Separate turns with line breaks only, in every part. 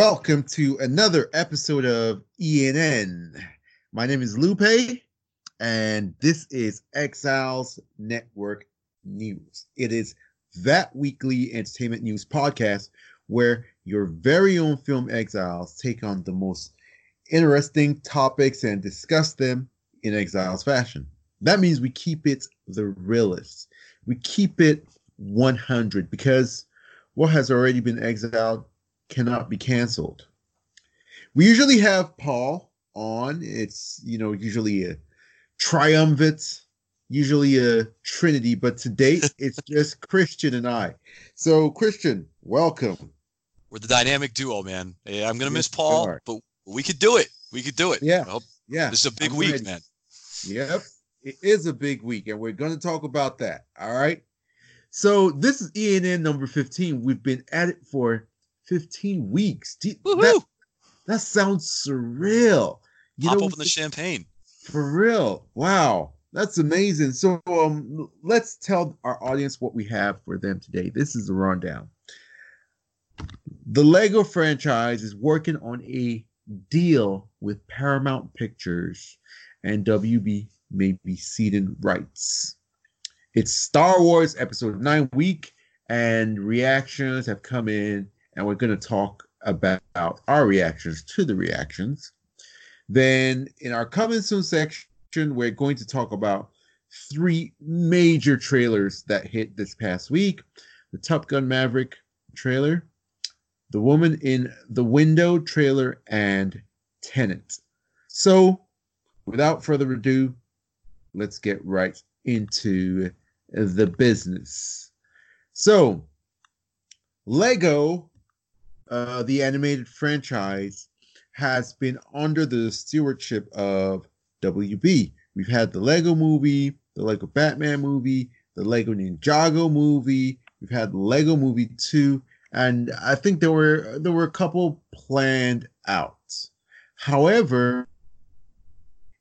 Welcome to another episode of ENN. My name is Lupe, and this is Exiles Network News. It is that weekly entertainment news podcast where your very own film exiles take on the most interesting topics and discuss them in exiles fashion. That means we keep it the realest. We keep it 100 because what has already been exiled cannot be canceled. We usually have Paul on. It's, you know, usually a triumvirate, usually a trinity, but today it's just Christian and I. So, Christian, welcome.
We're the dynamic duo, man. Hey, I'm going to miss Paul, but we could do it. We could do it.
Yeah. yeah.
This is a big I'm week, ready. man.
Yep. It is a big week, and we're going to talk about that. All right. So, this is ENN number 15. We've been at it for 15 weeks. That, that, sounds surreal.
You Pop know, open the champagne.
For real. Wow. That's amazing. So um, let's tell our audience what we have for them today. This is the rundown. The Lego franchise is working on a deal with Paramount Pictures and WB may be ceding rights. It's Star Wars Episode 9 week, and reactions have come in and we're going to talk about our reactions to the reactions. Then in our coming soon section, we're going to talk about three major trailers that hit this past week the Top Gun Maverick trailer, The Woman in the Window trailer, and Tenet. So, without further ado, let's get right into the business. So, Lego uh, the animated franchise has been under the stewardship of WB. We've had the Lego movie, the Lego Batman movie, the Lego Ninjago movie. We've had the Lego movie 2, and I think there were there were a couple planned out. However,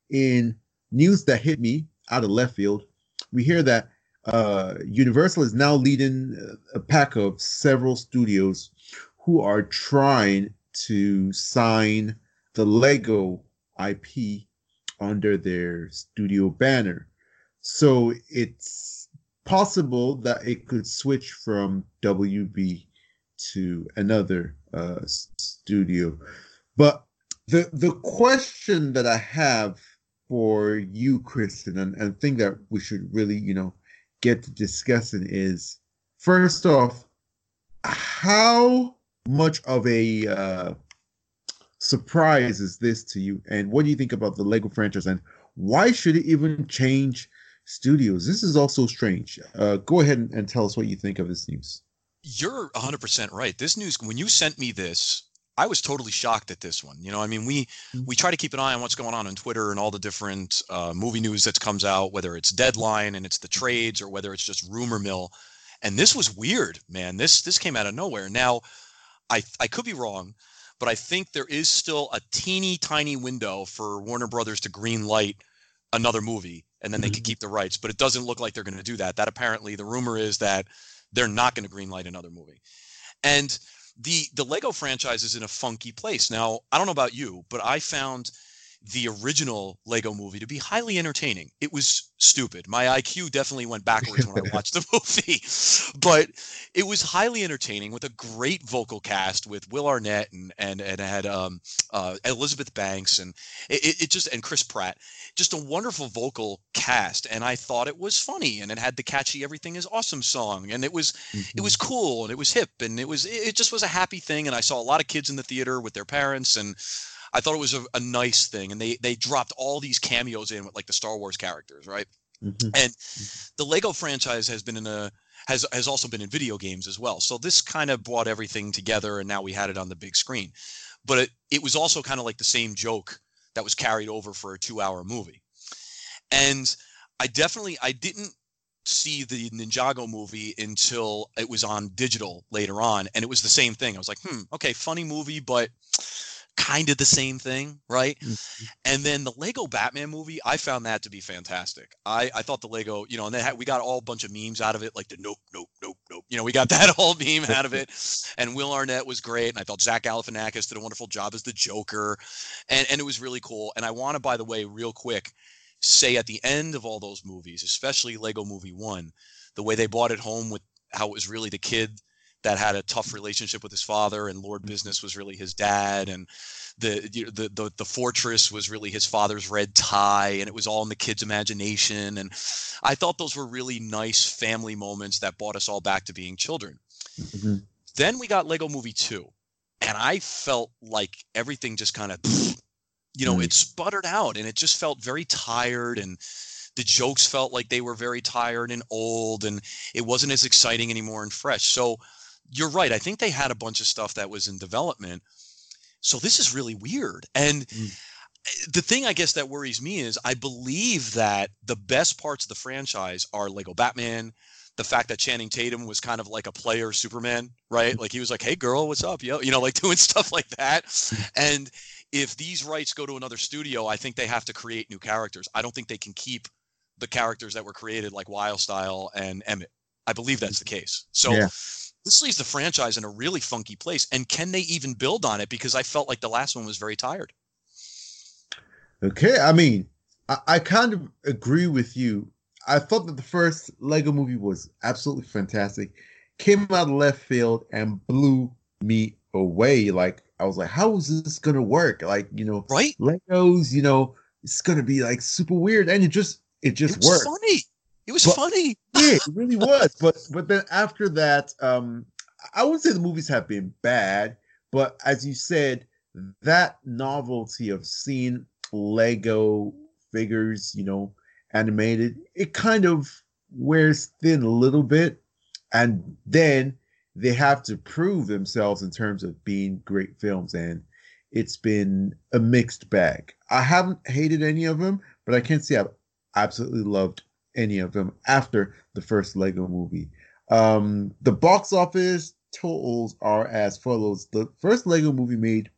in news that hit me out of left field, we hear that uh, Universal is now leading a pack of several studios who are trying to sign the Lego IP under their studio banner. So it's possible that it could switch from WB to another uh, studio. But the the question that I have for you, Christian, and, and thing that we should really, you know, get to discussing is first off, how much of a uh, surprise is this to you? And what do you think about the Lego franchise? And why should it even change studios? This is also strange. Uh, go ahead and, and tell us what you think of this news.
You're 100% right. This news, when you sent me this, I was totally shocked at this one. You know, I mean, we mm-hmm. we try to keep an eye on what's going on on Twitter and all the different uh, movie news that comes out, whether it's Deadline and it's the trades or whether it's just rumor mill. And this was weird, man. This this came out of nowhere. Now, I I could be wrong, but I think there is still a teeny tiny window for Warner Brothers to green light another movie, and then they mm-hmm. could keep the rights. But it doesn't look like they're going to do that. That apparently the rumor is that they're not going to green light another movie, and the the Lego franchise is in a funky place now. I don't know about you, but I found the original Lego movie to be highly entertaining. It was stupid. My IQ definitely went backwards when I watched the movie, but it was highly entertaining with a great vocal cast with Will Arnett and and and had um, uh, Elizabeth Banks and it, it just and Chris Pratt, just a wonderful vocal cast. And I thought it was funny and it had the catchy "Everything Is Awesome" song and it was mm-hmm. it was cool and it was hip and it was it just was a happy thing. And I saw a lot of kids in the theater with their parents and I thought it was a, a, nice thing, and they they dropped all these cameos in with like the Star Wars characters, right? Mm-hmm. And mm-hmm. the Lego franchise has been in a has has also been in video games as well. So this kind of brought everything together, and now we had it on the big screen. But it, it was also kind of like the same joke that was carried over for a two-hour movie. And I definitely I didn't see the Ninjago movie until it was on digital later on, and it was the same thing. I was like, hmm, okay, funny movie, but kind of the same thing, right?
Mhm.
And then the Lego Batman movie, I found that to be fantastic. I, I thought the Lego, you know, and had, we got all a bunch of memes out of it, like the nope, nope, nope, nope. You know, we got that whole meme out of it. And Will Arnett was great, and I thought Zach Galifianakis did a wonderful job as the Joker, and and it was really cool. And I want to, by the way, real quick, say at the end of all those movies, especially Lego Movie One, the way they brought it home with how it was really the kid that had a tough relationship with his father, and Lord Business was really his dad, and the the the, the fortress was really his father's red tie, and it was all in the kid's imagination. And I thought those were really nice family moments that brought us all back to being children.
Mhm.
Then we got Lego Movie Two, and I felt like everything just kind of, you know,
Mm.
it sputtered out, and it just felt very tired and. The jokes felt like they were very tired and old, and it wasn't as exciting anymore and fresh. So, you're right. I think they had a bunch of stuff that was in development. So this is really weird. And
Mm.
the thing I guess that worries me is I believe that the best parts of the franchise are Lego Batman, the fact that Channing Tatum was kind of like a player Superman, right? Hmm. Like he was like, "Hey girl, what's up?" Yo, you know, like doing stuff like that. And if these rights go to another studio, I think they have to create new characters. I don't think they can keep the characters that were created like Wyldstyle and Emmett. I believe that's hmm. the case. So
Yeah.
This leaves the franchise in a really funky place. And can they even build on it? Because I felt like the last one was very tired.
Okay, I mean, I, I kind of agree with you. I thought that the first Lego movie was absolutely fantastic. Came out of left field and blew me away. Like I was like, how is this gonna work? Like, you know,
Right?
Legos, you know, it's gonna be like super weird. And it just it just
it
worked.
funny. It was
But-
funny.
yeah, it really was. But but then after that, um, I wouldn't say the movies have been bad, but as you said, that novelty of seeing Lego figures, you know, animated, it kind of wears thin a little bit, and then they have to prove themselves in terms of being great films, and it's been a mixed bag. I haven't hated any of them, but I can't say I've absolutely loved any of them after the first Lego movie. Um, the box office totals are as follows: the first Lego movie made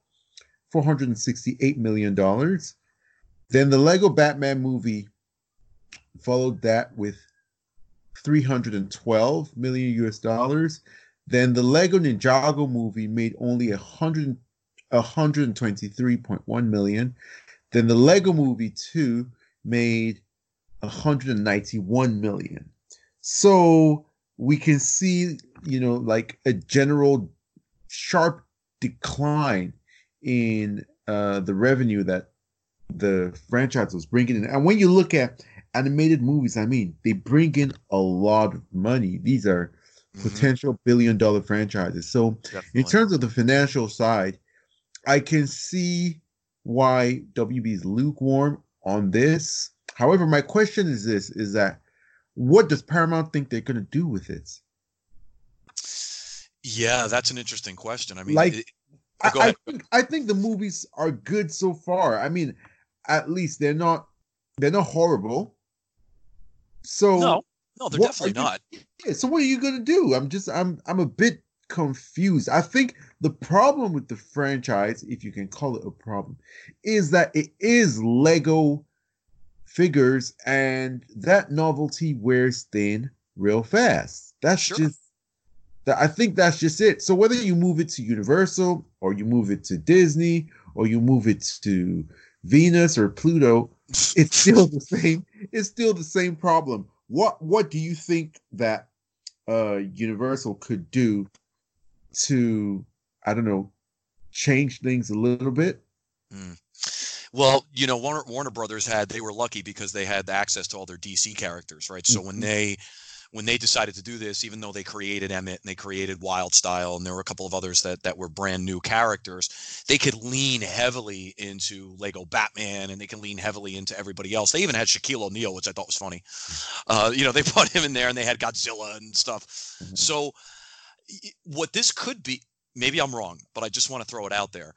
four hundred and sixty-eight million dollars. Then the Lego Batman movie followed that with three hundred and twelve million US dollars. Then the Lego Ninjago movie made only a hundred a hundred and twenty-three point one million. Then the Lego movie 2 made 191 million. So we can see, you know, like a general sharp decline in uh, the revenue that the franchise was bringing in. And when you look at animated movies, I mean, they bring in a lot of money. These are
Mhm,
potential billion dollar franchises. So in terms of the financial side, I can see why WB is lukewarm on this. However, my question is this is that what does Paramount think they're gonna do with it?
yeah, that's an interesting question. I mean,
Like,
it-
I, I think I think the movies are good so far. I mean, at least they're not they're not horrible. So
no, no, they're definitely
you-
not.
Yeah, so what are you gonna do? I'm just I'm I'm a bit confused. I think the problem with the franchise, if you can call it a problem, is that it is Lego figures and that novelty wears thin real fast. That's
Sure.
just that I think that's just it. So whether you move it to Universal or you move it to Disney or you move it to Venus or Pluto, it's still the same it's still the same problem what what do you think that uh universal could do to i don't know change things a little bit
Well, you know, Warner, Warner Brothers had they were lucky because they had access to all their DC characters, right? So when
Mhm.
they when they decided to do this, even though they created Emmett and they created Wyldstyle and there were a couple of others that that were brand new characters, they could lean heavily into Lego Batman and they can lean heavily into everybody else. They even had Shaquille O'Neal, which I thought was funny. Uh, you know, they put him in there and they had Godzilla and stuff.
Mhm.
So what this could be, maybe I'm wrong, but I just want to throw it out there.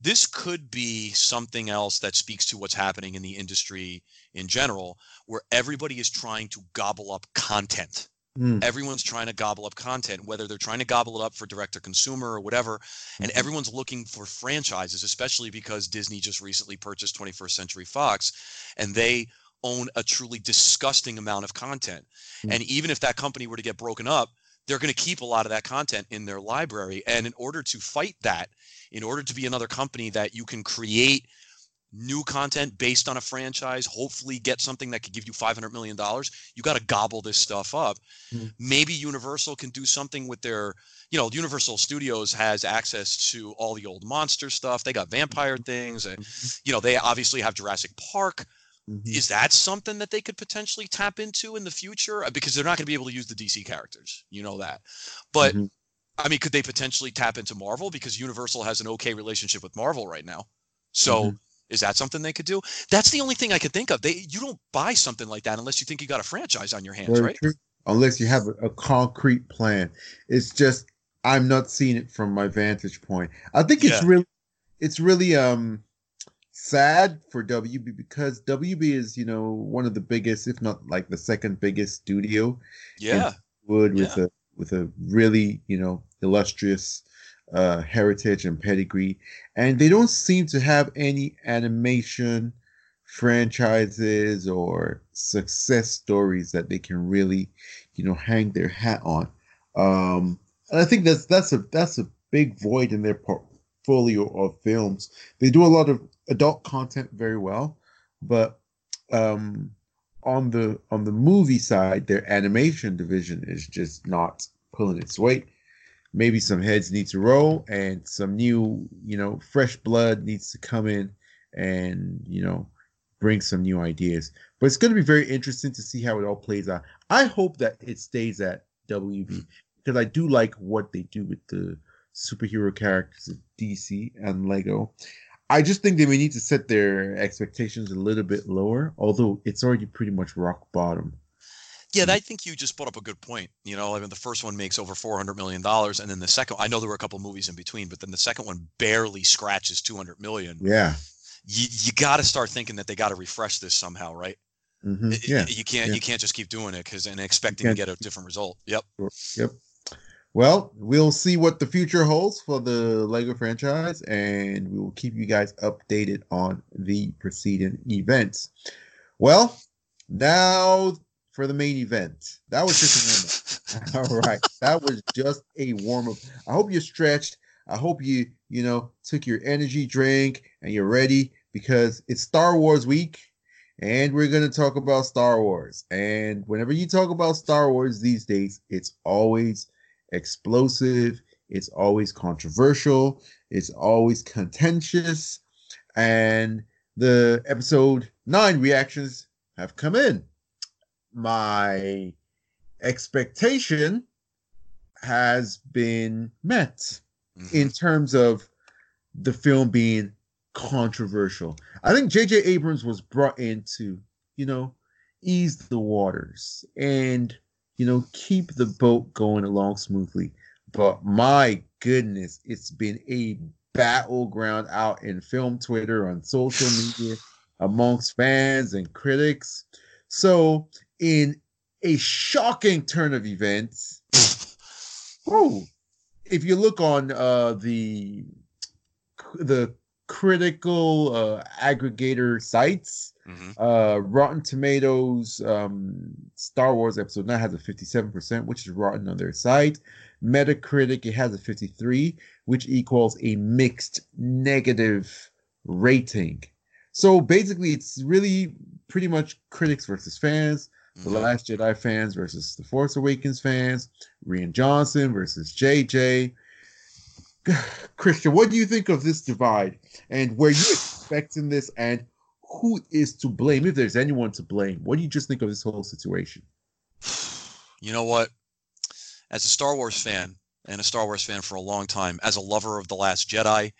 This could be something else that speaks to what's happening in the industry in general, where everybody is trying to gobble up content, Mm. Everyone's trying to gobble up content, whether they're trying to gobble it up for direct to consumer or whatever. And mm-hmm. everyone's looking for franchises, especially because Disney just recently purchased 21st Century Fox and they own a truly disgusting amount of content. Mm. And even if that company were to get broken up, they're going to keep a lot of that content in their library. And in order to fight that, in order to be another company that you can create new content based on a franchise, hopefully get something that could give you $500 million, you got to gobble this stuff up. Mm-hmm. Maybe Universal can do something with their, you know, Universal Studios has access to all the old monster stuff. They got vampire mm-hmm. things. And, mm-hmm. you know, they obviously have Jurassic Park. Mm-hmm. Is that something that they could potentially tap into in the future? Uh, because they're not going to be able to use the DC characters. You know that. But, mm-hmm. I mean, could they potentially tap into Marvel? Because Universal has an okay relationship with Marvel right now. So mm-hmm. Is that something they could do? That's the only thing I could think of. They you don't buy something like that unless you think you got a franchise on your hands, Very right? True.
Unless you have a, a, concrete plan. It's just I'm not seeing it from my vantage point. I think it's yeah. really it's really um sad for WB because WB is, you know, one of the biggest, if not like the second biggest studio.
Yeah.
Wood with yeah. a with a really, you know, illustrious uh, heritage and pedigree, and they don't seem to have any animation franchises or success stories that they can really, you know, hang their hat on. Um, and I think that's that's a that's a big void in their portfolio of films. They do a lot of adult content very well, but um, on the on the movie side, their animation division is just not pulling its weight maybe some heads need to roll and some new, you know, fresh blood needs to come in and, you know, bring some new ideas. But it's going to be very interesting to see how it all plays out. I hope that it stays at WB because I do like what they do with the superhero characters of DC and Lego. I just think they may need to set their expectations a little bit lower, although it's already pretty much rock bottom.
Yeah, I think you just brought up a good point. You know, I mean, the first one makes over four hundred million dollars, and then the second. I know there were a couple movies in between, but then the second one barely scratches two hundred million.
Yeah,
you you got to start thinking that they got to refresh this somehow, right?
Mm-hmm. Yeah,
you can't
yeah.
you can't just keep doing it because and expecting to get a different result. Yep.
Yep. Well, we'll see what the future holds for the Lego franchise, and we will keep you guys updated on the preceding events. Well, now for the main event. That was just a warm up. All right. That was just a warm up. I hope you're stretched. I hope you, you know, took your energy drink and you're ready because it's Star Wars week and we're going to talk about Star Wars. And whenever you talk about Star Wars these days, it's always explosive, it's always controversial, it's always contentious. And the episode 9 reactions have come in my expectation has been met mm-hmm. in terms of the film being controversial. I think J.J. Abrams was brought in to, you know, ease the waters and, you know, keep the boat going along smoothly. But my goodness, it's been a battleground out in film Twitter, on social media, amongst fans and critics. So in a shocking turn of events. oh, if you look on uh, the the critical uh, aggregator sites, mm-hmm. uh, Rotten Tomatoes um, Star Wars Episode Nine has a fifty-seven percent, which is rotten on their site. Metacritic it has a fifty-three, which equals a mixed negative rating. So basically, it's really pretty much critics versus fans. The Last Jedi fans versus The Force Awakens fans, Rian Johnson versus JJ. Christian, what do you think of this divide? And were you expecting this? And who is to blame? If there's anyone to blame, what do you just think of this whole situation?
You know what? As a Star Wars fan, and a Star Wars fan for a long time, as a lover of The Last Jedi,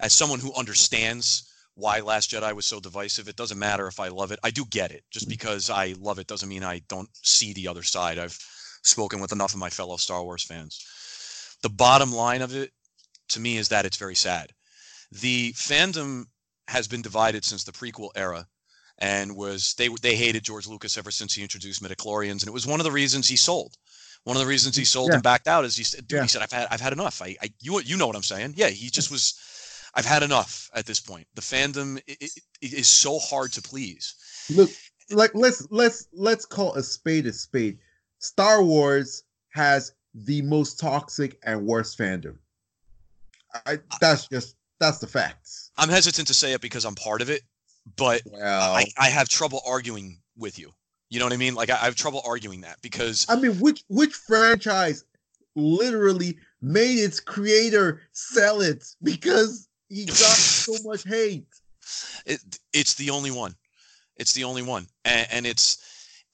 as someone who understands why Last Jedi was so divisive. It doesn't matter if I love it. I do get it. Just because I love it doesn't mean I don't see the other side. I've spoken with enough of my fellow Star Wars fans. The bottom line of it to me is that it's very sad. The fandom has been divided since the prequel era. and was they they hated George Lucas ever since he introduced midichlorians, and it was one of the reasons he sold. One of the reasons he mm, sold
Yeah.
and backed out is he said, dude,
Yeah.
he said, I've had I've had enough. I, I you you know what I'm saying? Yeah, he just was. I've had enough at this point. The fandom i- i- i- is so hard to please.
Look, like let's let's let's call a spade a spade. Star Wars has the most toxic and worst fandom. I that's just that's the facts.
I'm hesitant to say it because I'm part of it, but I, I have trouble arguing with you. You know what I mean? Like I, I have trouble arguing that because
I mean, which which franchise literally made its creator sell it because he got so much hate?
it, it's the only one. It's the only one, and, and it's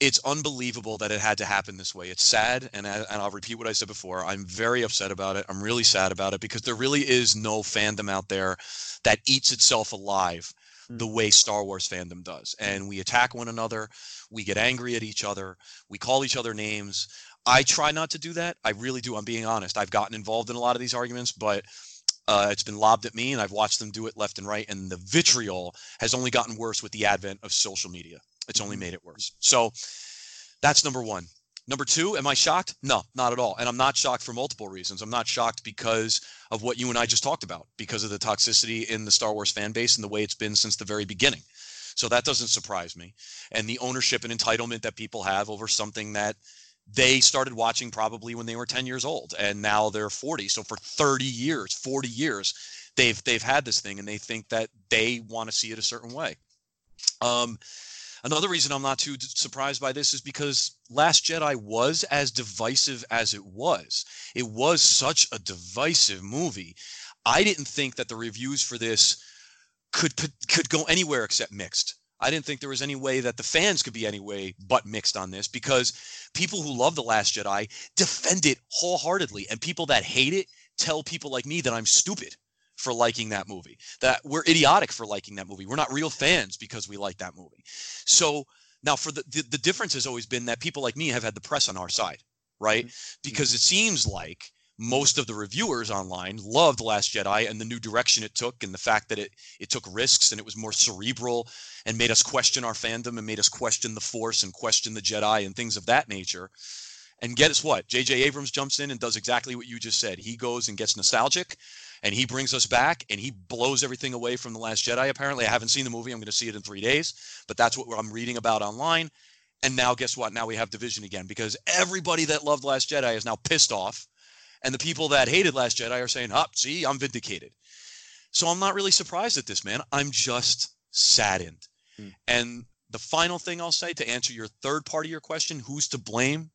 it's unbelievable that it had to happen this way. It's sad, and I, and I'll repeat what I said before. I'm very upset about it. I'm really sad about it because there really is no fandom out there that eats itself alive the way Star Wars fandom does. And we attack one another, we get angry at each other, we call each other names. I try not to do that. I really do. I'm being honest. I've gotten involved in a lot of these arguments, but uh, it's been lobbed at me, and I've watched them do it left and right. And the vitriol has only gotten worse with the advent of social media. It's only made it worse. So that's number one. Number two, am I shocked? No, not at all. And I'm not shocked for multiple reasons. I'm not shocked because of what you and I just talked about, because of the toxicity in the Star Wars fan base and the way it's been since the very beginning. So that doesn't surprise me. And the ownership and entitlement that people have over something that they started watching probably when they were 10 years old and now they're 40. So for 30 years, 40 years, they've they've had this thing and they think that they want to see it a certain way. Um, another reason I'm not too surprised by this is because Last Jedi was as divisive as it was. It was such a divisive movie. I didn't think that the reviews for this could could go anywhere except mixed. I didn't think there was any way that the fans could be any way but mixed on this because people who love The Last Jedi defend it wholeheartedly, and people that hate it tell people like me that I'm stupid for liking that movie, that we're idiotic for liking that movie. We're not real fans because we like that movie. So now, for the the, the difference has always been that people like me have had the press on our side, right? Mm-hmm. Because it seems like most of the reviewers online loved The Last Jedi and the new direction it took, and the fact that it it took risks and it was more cerebral and made us question our fandom and made us question the Force and question the Jedi and things of that nature. And guess what? J.J. Abrams jumps in and does exactly what you just said. He goes and gets nostalgic and he brings us back and he blows everything away from The Last Jedi. Apparently, I haven't seen the movie. I'm going to see it in three days, but that's what I'm reading about online. And now, guess what? Now we have division again because everybody that loved Last Jedi is now pissed off. And the people that hated Last Jedi are saying, up, see, I'm vindicated. So I'm not really surprised at this, man. I'm just saddened.
Hmm.
And the final thing I'll say to answer your third part of your question, who's to blame?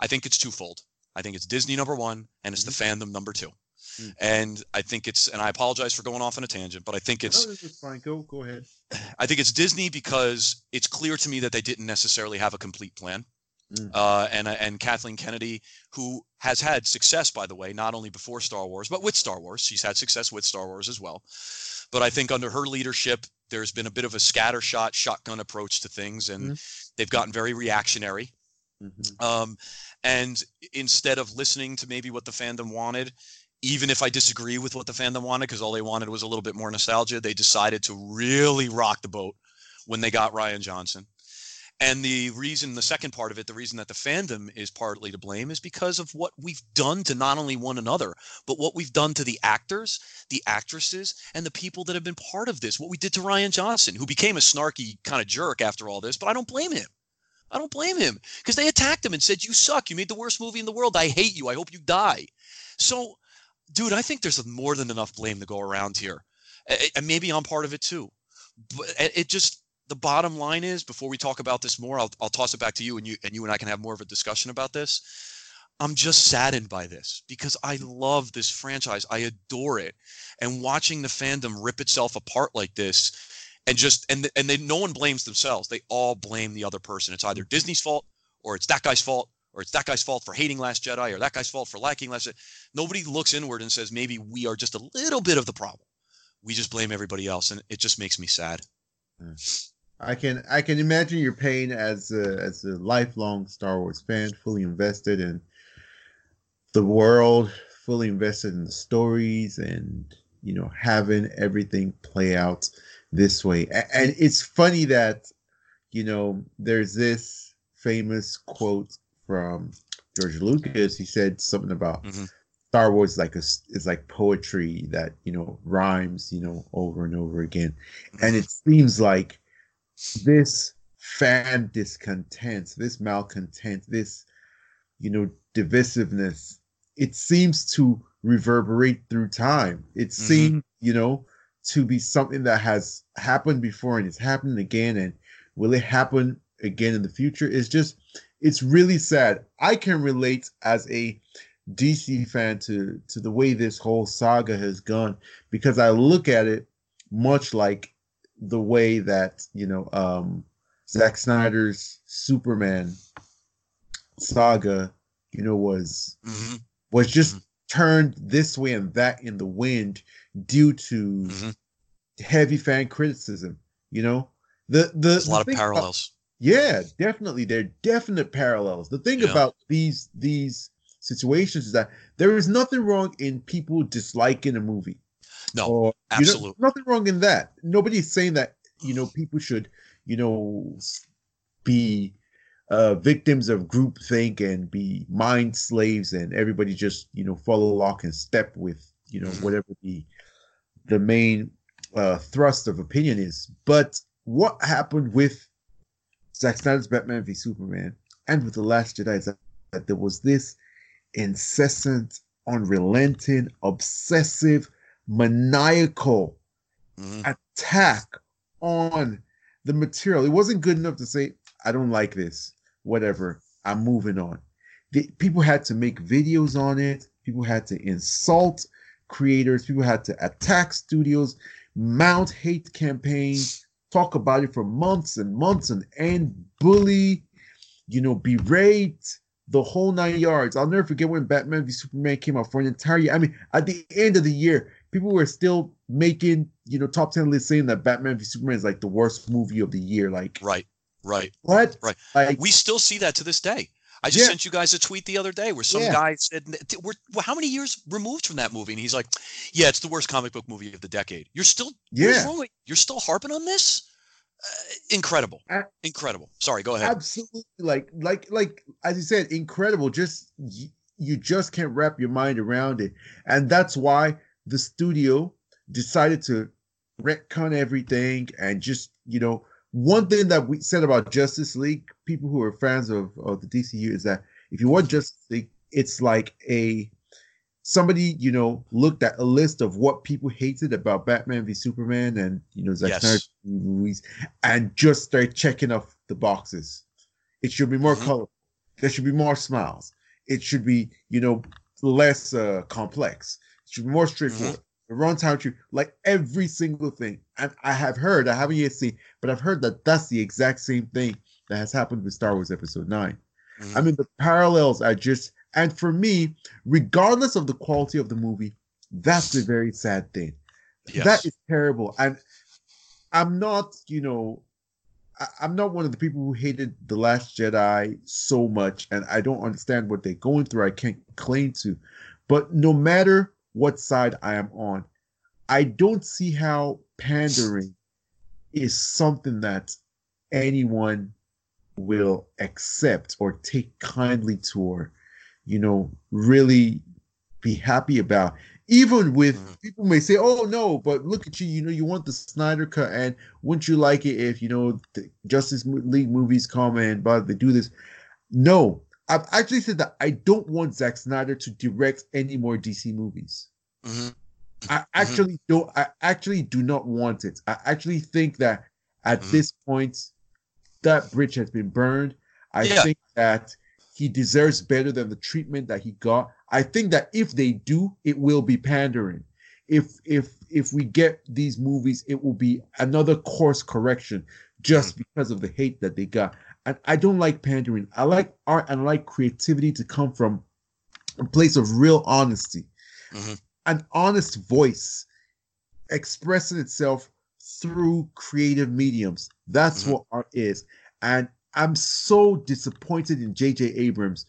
I think it's twofold. I think it's Disney number one, and it's the fandom number two.
Hmm.
And I think it's, and I apologize for going off on a tangent, but I think it's,
No, this fine. Go go ahead.
I think it's Disney because it's clear to me that they didn't necessarily have a complete plan.
Mm.
Uh, and and Kathleen Kennedy, who has had success, by the way, not only before Star Wars but with Star Wars, she's had success with Star Wars as well. But I think under her leadership, there's been a bit of a scattershot, shotgun approach to things, and they've gotten very reactionary.
Mhm.
Um, and instead of listening to maybe what the fandom wanted, even if I disagree with what the fandom wanted, because all they wanted was a little bit more nostalgia, they decided to really rock the boat when they got Rian Johnson. And the reason, the second part of it, the reason that the fandom is partly to blame is because of what we've done to not only one another, but what we've done to the actors, the actresses, and the people that have been part of this. What we did to Rian Johnson, who became a snarky kind of jerk after all this, but I don't blame him. I don't blame him because they attacked him and said, You suck. You made the worst movie in the world. I hate you. I hope you die. So, dude, I think there's more than enough blame to go around here. And maybe I'm part of it too. But it just, the bottom line is before we talk about this more, I'll, I'll toss it back to you and you and you and I can have more of a discussion about this. I'm just saddened by this because I love this franchise. I adore it. And watching the fandom rip itself apart like this and just and and they no one blames themselves. They all blame the other person. It's either Disney's fault or it's that guy's fault or it's that guy's fault for hating Last Jedi or that guy's fault for liking Last Jedi. Nobody looks inward and says maybe we are just a little bit of the problem. We just blame everybody else and it just makes me sad. Hmm.
I can I can imagine your pain as a as a lifelong Star Wars fan, fully invested in the world, fully invested in the stories, and you know having everything play out this way. And it's funny that, you know, there's this famous quote from George Lucas. He said something about mm-hmm. Star Wars like a is like poetry that you know rhymes, you know, over and over again, and it seems like this fan discontent, this malcontent, this you know divisiveness, it seems to reverberate through time. It mm-hmm. seems, you know, to be something that has happened before and it's happening again, and will it happen again in the future? It's just, it's really sad. I can relate as a DC fan to to the way this whole saga has gone because I look at it much like the way that you know um Zack Snyder's Superman saga, you know, was mm-hmm. was just mm-hmm. turned this way and that in the wind due to mm-hmm. heavy fan criticism. You know, the the
There's a lot of parallels.
Yeah, definitely, there are definite parallels. The thing yeah. about these these situations is that there is nothing wrong in people disliking a movie.
No, or, absolutely
you know, nothing wrong in that. Nobody's saying that you know people should you know be uh, victims of groupthink and be mind slaves and everybody just you know follow lock and step with you know mm-hmm. whatever the the main uh, thrust of opinion is. But what happened with Zack Snyder's Batman v Superman and with the Last Jedi is that, that there was this incessant, unrelenting, obsessive, maniacal mm-hmm. attack on the material. It wasn't good enough to say, I don't like this, whatever, I'm moving on. The, people had to make videos on it, people had to insult creators, people had to attack studios, mount hate campaigns, talk about it for months and months and end, bully, you know, berate, the whole nine yards. I'll never forget when Batman v Superman came out for an entire year. I mean, at the end of the year, people were still making, you know, top 10 lists saying that Batman v Superman is like the worst movie of the year. Like,
right, right.
What?
Right. Like, we still see that to this day. I just yeah. sent you guys a tweet the other day where some yeah. guy said, "We're well, how many years removed from that movie?" And he's like, "Yeah, it's the worst comic book movie of the decade." You're still, yeah, you're still harping on this uh, incredible incredible sorry go ahead
absolutely like like like as you said incredible just you, you just can't wrap your mind around it and that's why the studio decided to retcon everything and just you know one thing that we said about justice league people who are fans of, of the dcu is that if you want justice league it's like a somebody, you know, looked at a list of what people hated about Batman v Superman and you know Zack yes. Snyder movies, and just started checking off the boxes. It should be more mm-hmm. colorful. There should be more smiles. It should be, you know, less uh, complex. It should be more straightforward. Mm-hmm. Runtime should like every single thing. And I have heard, I haven't yet seen, but I've heard that that's the exact same thing that has happened with Star Wars Episode 9. Mm-hmm. I mean, the parallels are just and for me, regardless of the quality of the movie, that's a very sad thing. Yes. That is terrible. And I'm not, you know, I, I'm not one of the people who hated The Last Jedi so much, and I don't understand what they're going through. I can't claim to. But no matter what side I am on, I don't see how pandering is something that anyone will accept or take kindly to or you know, really be happy about. Even with mm-hmm. people may say, "Oh no," but look at you. You know, you want the Snyder cut, and wouldn't you like it if you know the Justice League movies come and but they do this? No, I've actually said that I don't want Zack Snyder to direct any more DC movies. Mm-hmm. I mm-hmm. actually mm-hmm. don't. I actually do not want it. I actually think that at mm-hmm. this point, that bridge has been burned. I yeah. think that he deserves better than the treatment that he got. I think that if they do, it will be pandering. If if if we get these movies, it will be another course correction just mm-hmm. because of the hate that they got. And I don't like pandering. I like art and I like creativity to come from a place of real honesty. Mm-hmm. An honest voice expressing itself through creative mediums. That's mm-hmm. what art is. And I'm so disappointed in J.J. Abrams.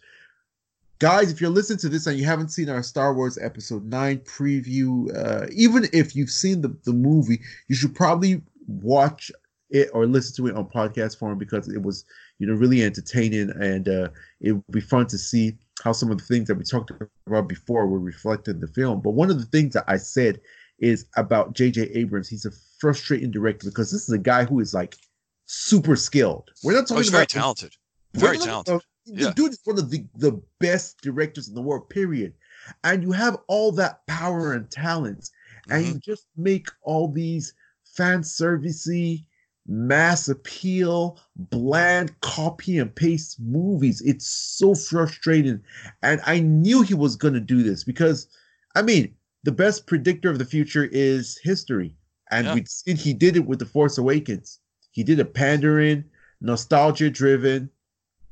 Guys, if you're listening to this and you haven't seen our Star Wars Episode 9 preview, uh, even if you've seen the, the movie, you should probably watch it or listen to it on podcast form because it was you know really entertaining and uh, it would be fun to see how some of the things that we talked about before were reflected in the film. But one of the things that I said is about J.J. Abrams. He's a frustrating director because this is a guy who is like super skilled. We're not
Oh,
talking
he's
about
very talented. Very talented.
uh,
Yeah.
The dude is one of the, the best directors in the world, period. And you have all that power and talent, and
Mhm.
you just make all these fan servicey, mass appeal, bland copy and paste movies. It's so frustrating. And I knew he was going to do this because, I mean, the best predictor of the future is history. And
Yeah.
we've he did it with The Force Awakens. He did a pandering, nostalgia driven,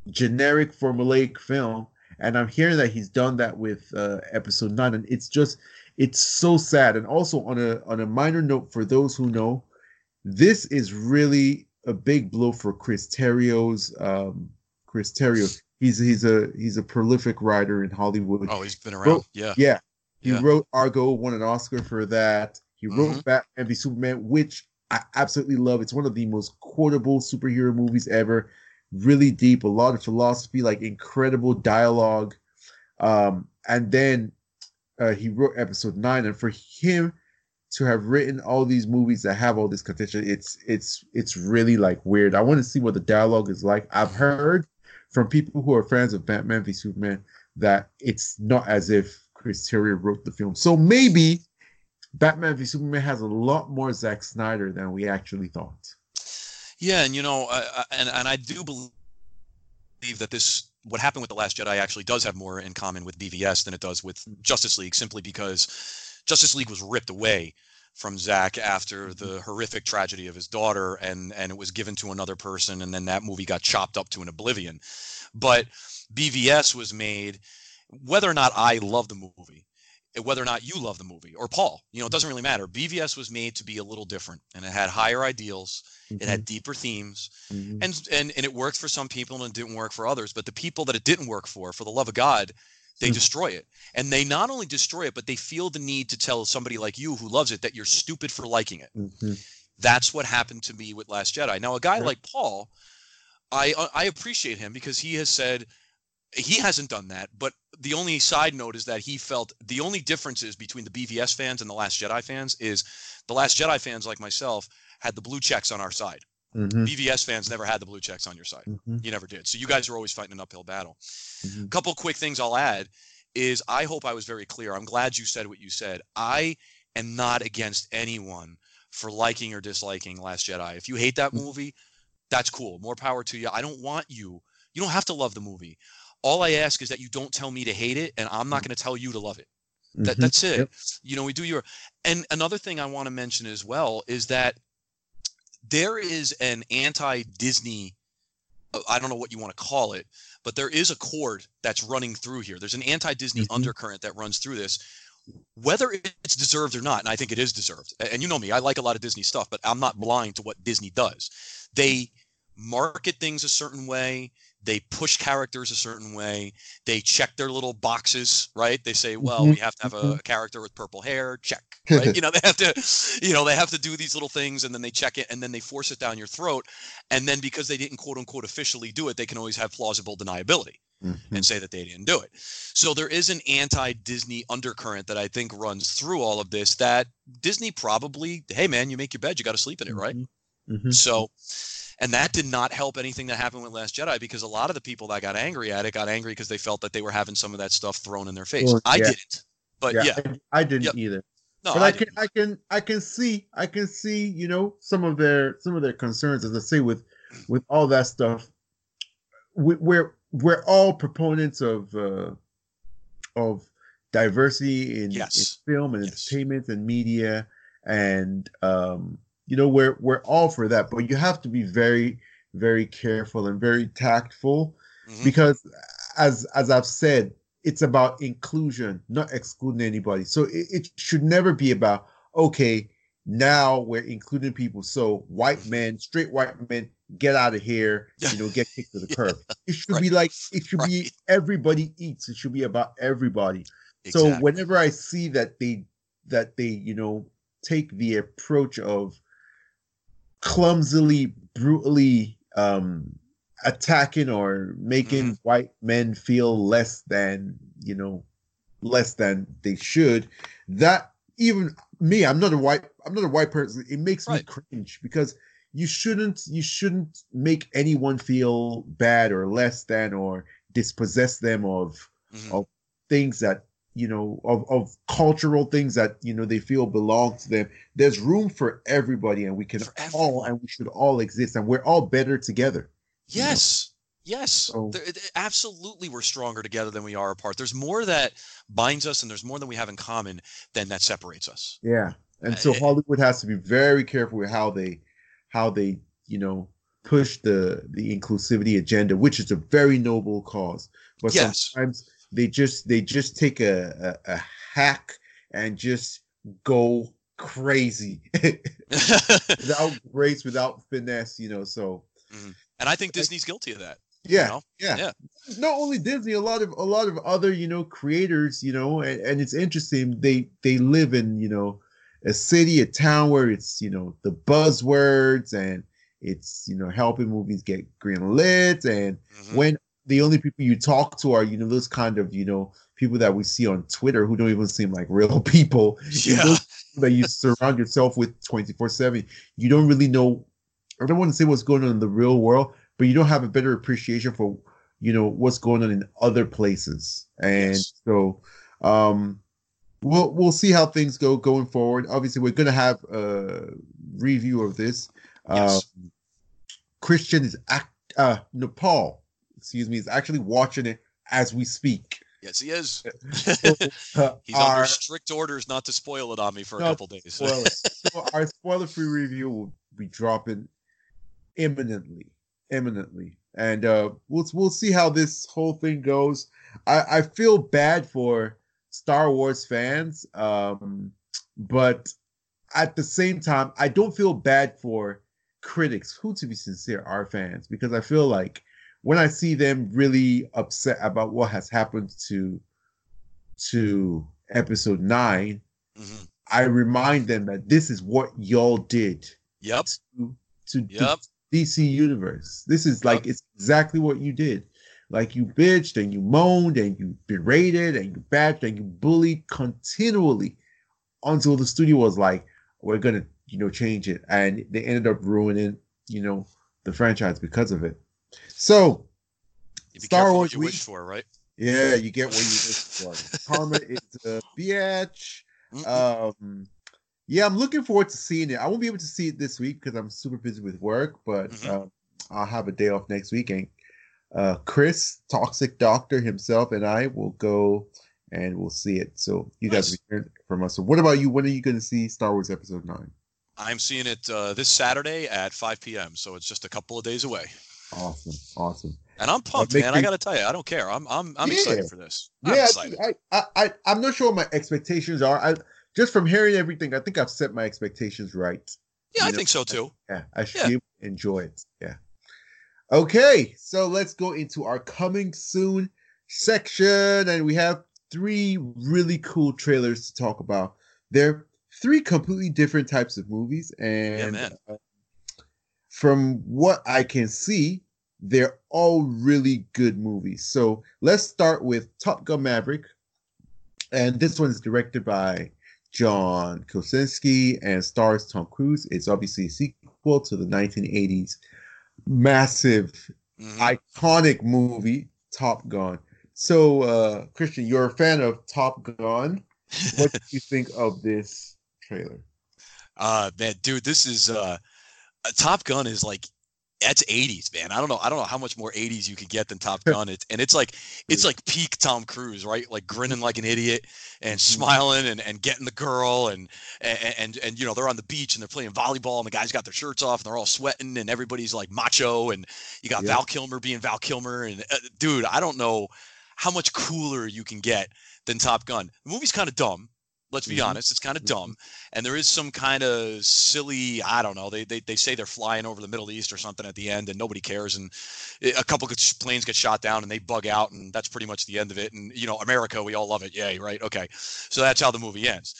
generic formulaic film. And I'm hearing that he's done that with uh, episode nine. And it's just, it's so sad. And also on a on a minor note for those who know, this is really a big blow for Chris Terrio's um Chris Terrio. He's he's a he's a prolific writer in Hollywood.
Oh, he's been around.
Well,
yeah.
Yeah. He
Yeah.
wrote Argo, won an Oscar for that. He wrote
Mhm.
Batman v Superman, which I absolutely love. It's one of the most quotable superhero movies ever. Really deep, a lot of philosophy, like incredible dialogue. Um, and then uh, he wrote episode nine, and for him to have written all these movies that have all this contention, it's it's it's really like weird. I want to see what the dialogue is like. I've heard from people who are fans of Batman v Superman that it's not as if Chris Terrio wrote the film. So maybe Batman v Superman has a lot more Zack Snyder than we actually thought.
Yeah, and you know, I, and and I do believe that this what happened with the Last Jedi actually does have more in common with BVS than it does with Justice League, simply because Justice League was ripped away from Zack after the horrific tragedy of his daughter, and and it was given to another person, and then that movie got chopped up to an oblivion. But BVS was made, whether or not I love the movie, whether or not you love the movie or Paul, you know, it doesn't really matter. BVS was made to be a little different, and it had higher ideals. It had deeper themes,
Mhm.
and and and it worked for some people and it didn't work for others. But the people that it didn't work for, for the love of God, they
Mhm.
destroy it. And they not only destroy it, but they feel the need to tell somebody like you who loves it that you're stupid for liking it.
Mhm.
That's what happened to me with Last Jedi. Now, a guy
Right.
like Paul, I uh, I appreciate him because he has said he hasn't done that. But the only side note is that he felt the only differences between the BVS fans and the Last Jedi fans is the Last Jedi fans like myself had the blue checks on our side.
Mhm.
BVS fans never had the blue checks on your side.
Mhm.
You never did. So you guys were always fighting an uphill battle.
Mhm.
A couple quick things I'll add is I hope I was very clear. I'm glad you said what you said. I am not against anyone for liking or disliking Last Jedi. If you hate that
Mhm.
movie, that's cool. More power to you. I don't want you. You don't have to love the movie. All I ask is that you don't tell me to hate it, and I'm not going to tell you to love it. That,
Mhm.
that's it.
Yep.
You know, we do your. And another thing I want to mention as well is that there is an anti-Disney. uh, I don't know what you want to call it, but there is a chord that's running through here. There's an anti-Disney
Mhm.
undercurrent that runs through this, whether it's deserved or not. And I think it is deserved. And you know me, I like a lot of Disney stuff, but I'm not blind to what Disney does. They market things a certain way. They push characters a certain way. They check their little boxes, right? They say, well,
Mhm,
we have to have a, a character with purple hair, check. Right? you know, they have to, you know, they have to do these little things and then they check it and then they force it down your throat. And then because they didn't quote unquote officially do it, they can always have plausible deniability
Mhm.
and say that they didn't do it. So there is an anti-Disney undercurrent that I think runs through all of this that Disney probably, hey man, you make your bed, you got to sleep in it, right?
Mhm.
So, and that did not help anything that happened with Last Jedi because a lot of the people that got angry at it got angry because they felt that they were having some of that stuff thrown in their face.
Well,
I
yeah.
didn't, but yeah,
I, I didn't
Yep.
either.
no,
but
I,
I, can. I can I can see I can see you know some of their some of their concerns as I say with with all that stuff. We, we're we're all proponents of uh, of diversity in, in film and
Yes.
entertainment and media, and um, you know we're we're all for that. But you have to be very very careful and very tactful
Mhm.
because as as I've said, it's about inclusion, not excluding anybody. So it, it should never be about okay, now we're including people. So white men, straight white men, get out of here, you know, get kicked to the curb. It should be like it should be everybody eats. It should be about everybody. So whenever I see that they that they, you know, take the approach of clumsily, brutally um, attacking or making
Mm-hmm.
white men feel less than you know less than they should that even me i'm not a white i'm not a white person it makes me cringe because you shouldn't you shouldn't make anyone feel bad or less than or dispossess them of
Mhm.
of things that you know of, of cultural things that you know they feel belong to them there's room for everybody and we can
For
all and we should all exist and we're all better together you know?
Yes. Yes.
So-
There- absolutely, we're stronger together than we are apart. There's more that binds us, and there's more than we have in common than that separates us.
Yeah, and so
Uh,
Hollywood has to be very careful with how they, how they, you know, push the the inclusivity agenda, which is a very noble cause. But
Yes.
sometimes they just they just take a, a, a hack and just go crazy without grace, without finesse, you know. So
and I think Disney's guilty of that.
yeah,
know?
yeah,
Yeah.
Not only Disney, a lot of a lot of other you know creators, you know, and, and it's interesting. They they live in you know a city, a town where it's you know the buzzwords and it's you know helping movies get green lit and
Mhm.
when the only people you talk to are you know those kind of you know people that we see on Twitter who don't even seem like real people
Yeah.
that you surround yourself with 24 7 you don't really know i don't want to say what's going on in the real world but you don't have a better appreciation for you know what's going on in other places and
Yes.
so um we'll we'll see how things go going forward obviously we're going to have a review of this
Yes.
um, christian is act uh nepal excuse me is actually watching it as we speak
Yes, he is.
Uh,
He's
our-
under strict orders not to spoil it on me for a couple days.
so our spoiler free review will be dropping imminently imminently and uh we'll we'll see how this whole thing goes i i feel bad for star wars fans um but at the same time i don't feel bad for critics who to be sincere are fans because i feel like when i see them really upset about what has happened to to episode 9
Mhm.
I remind them that this is what y'all did
Yep.
to, to the
Yep.
DC universe. This is like it's exactly what you did. Like you bitched and you moaned and you berated and you bashed and you bullied continually until the studio was like, we're gonna, you know, change it. And they ended up ruining, you know, the franchise because of it. So Star Wars
what you
week.
wish for, right?
yeah, you get what you wish for. Karma is a bitch. Um, yeah, I'm looking forward to seeing it. I won't be able to see it this week because I'm super busy with work, but
Mhm.
um, I'll have a day off next week. And uh, Chris, Toxic Doctor himself, and I will go and we'll see it. So you guys
Nice.
will hear from us. So what about you? When are you going to see Star Wars Episode Nine?
I'm seeing it uh, this Saturday at 5 p.m. So it's just a couple of days away,
Awesome, awesome.
and I'm pumped, man. I got to tell you, I don't care. I'm I'm I'm
Yeah.
excited for this. I'm
yeah,
excited.
I, I, I, I'm not sure what my expectations are. I just from hearing everything, I think I've set my expectations right.
yeah, I
you know,
think so too.
Yeah, I should
Yeah.
be able to enjoy it. Yeah. Okay, so let's go into our coming soon section, and we have three really cool trailers to talk about. They're three completely different types of movies, and
man.
Uh, from what I can see, they're all really good movies. So let's start with Top Gun Maverick, and this one is directed by John Krasinski and stars Tom Cruise. It's obviously a sequel to the 1980s massive,
Mhm.
iconic movie, Top Gun. So, uh, Christian, you're a fan of Top Gun. What do you think of this trailer?
uh man, dude, this is uh, Top Gun is like that's 80s, man. I don't know. I don't know how much more 80s you could get than Top Gun. It's and it's like it's like peak Tom Cruise, right? Like grinning like an idiot and
Mhm.
smiling and, and getting the girl and, and and and you know they're on the beach and they're playing volleyball and the guys got their shirts off and they're all sweating and everybody's like macho and you got
Yeah.
Val Kilmer being Val Kilmer and uh, dude, I don't know how much cooler you can get than Top Gun. The movie's kind of dumb. Let's be
Mhm.
honest, it's kind of
Mhm.
dumb and there is some kind of silly i don't know they, they they say they're flying over the middle east or something at the end and nobody cares and a couple of planes get shot down and they bug out and that's pretty much the end of it and you know america we all love it yay right okay so that's how the movie ends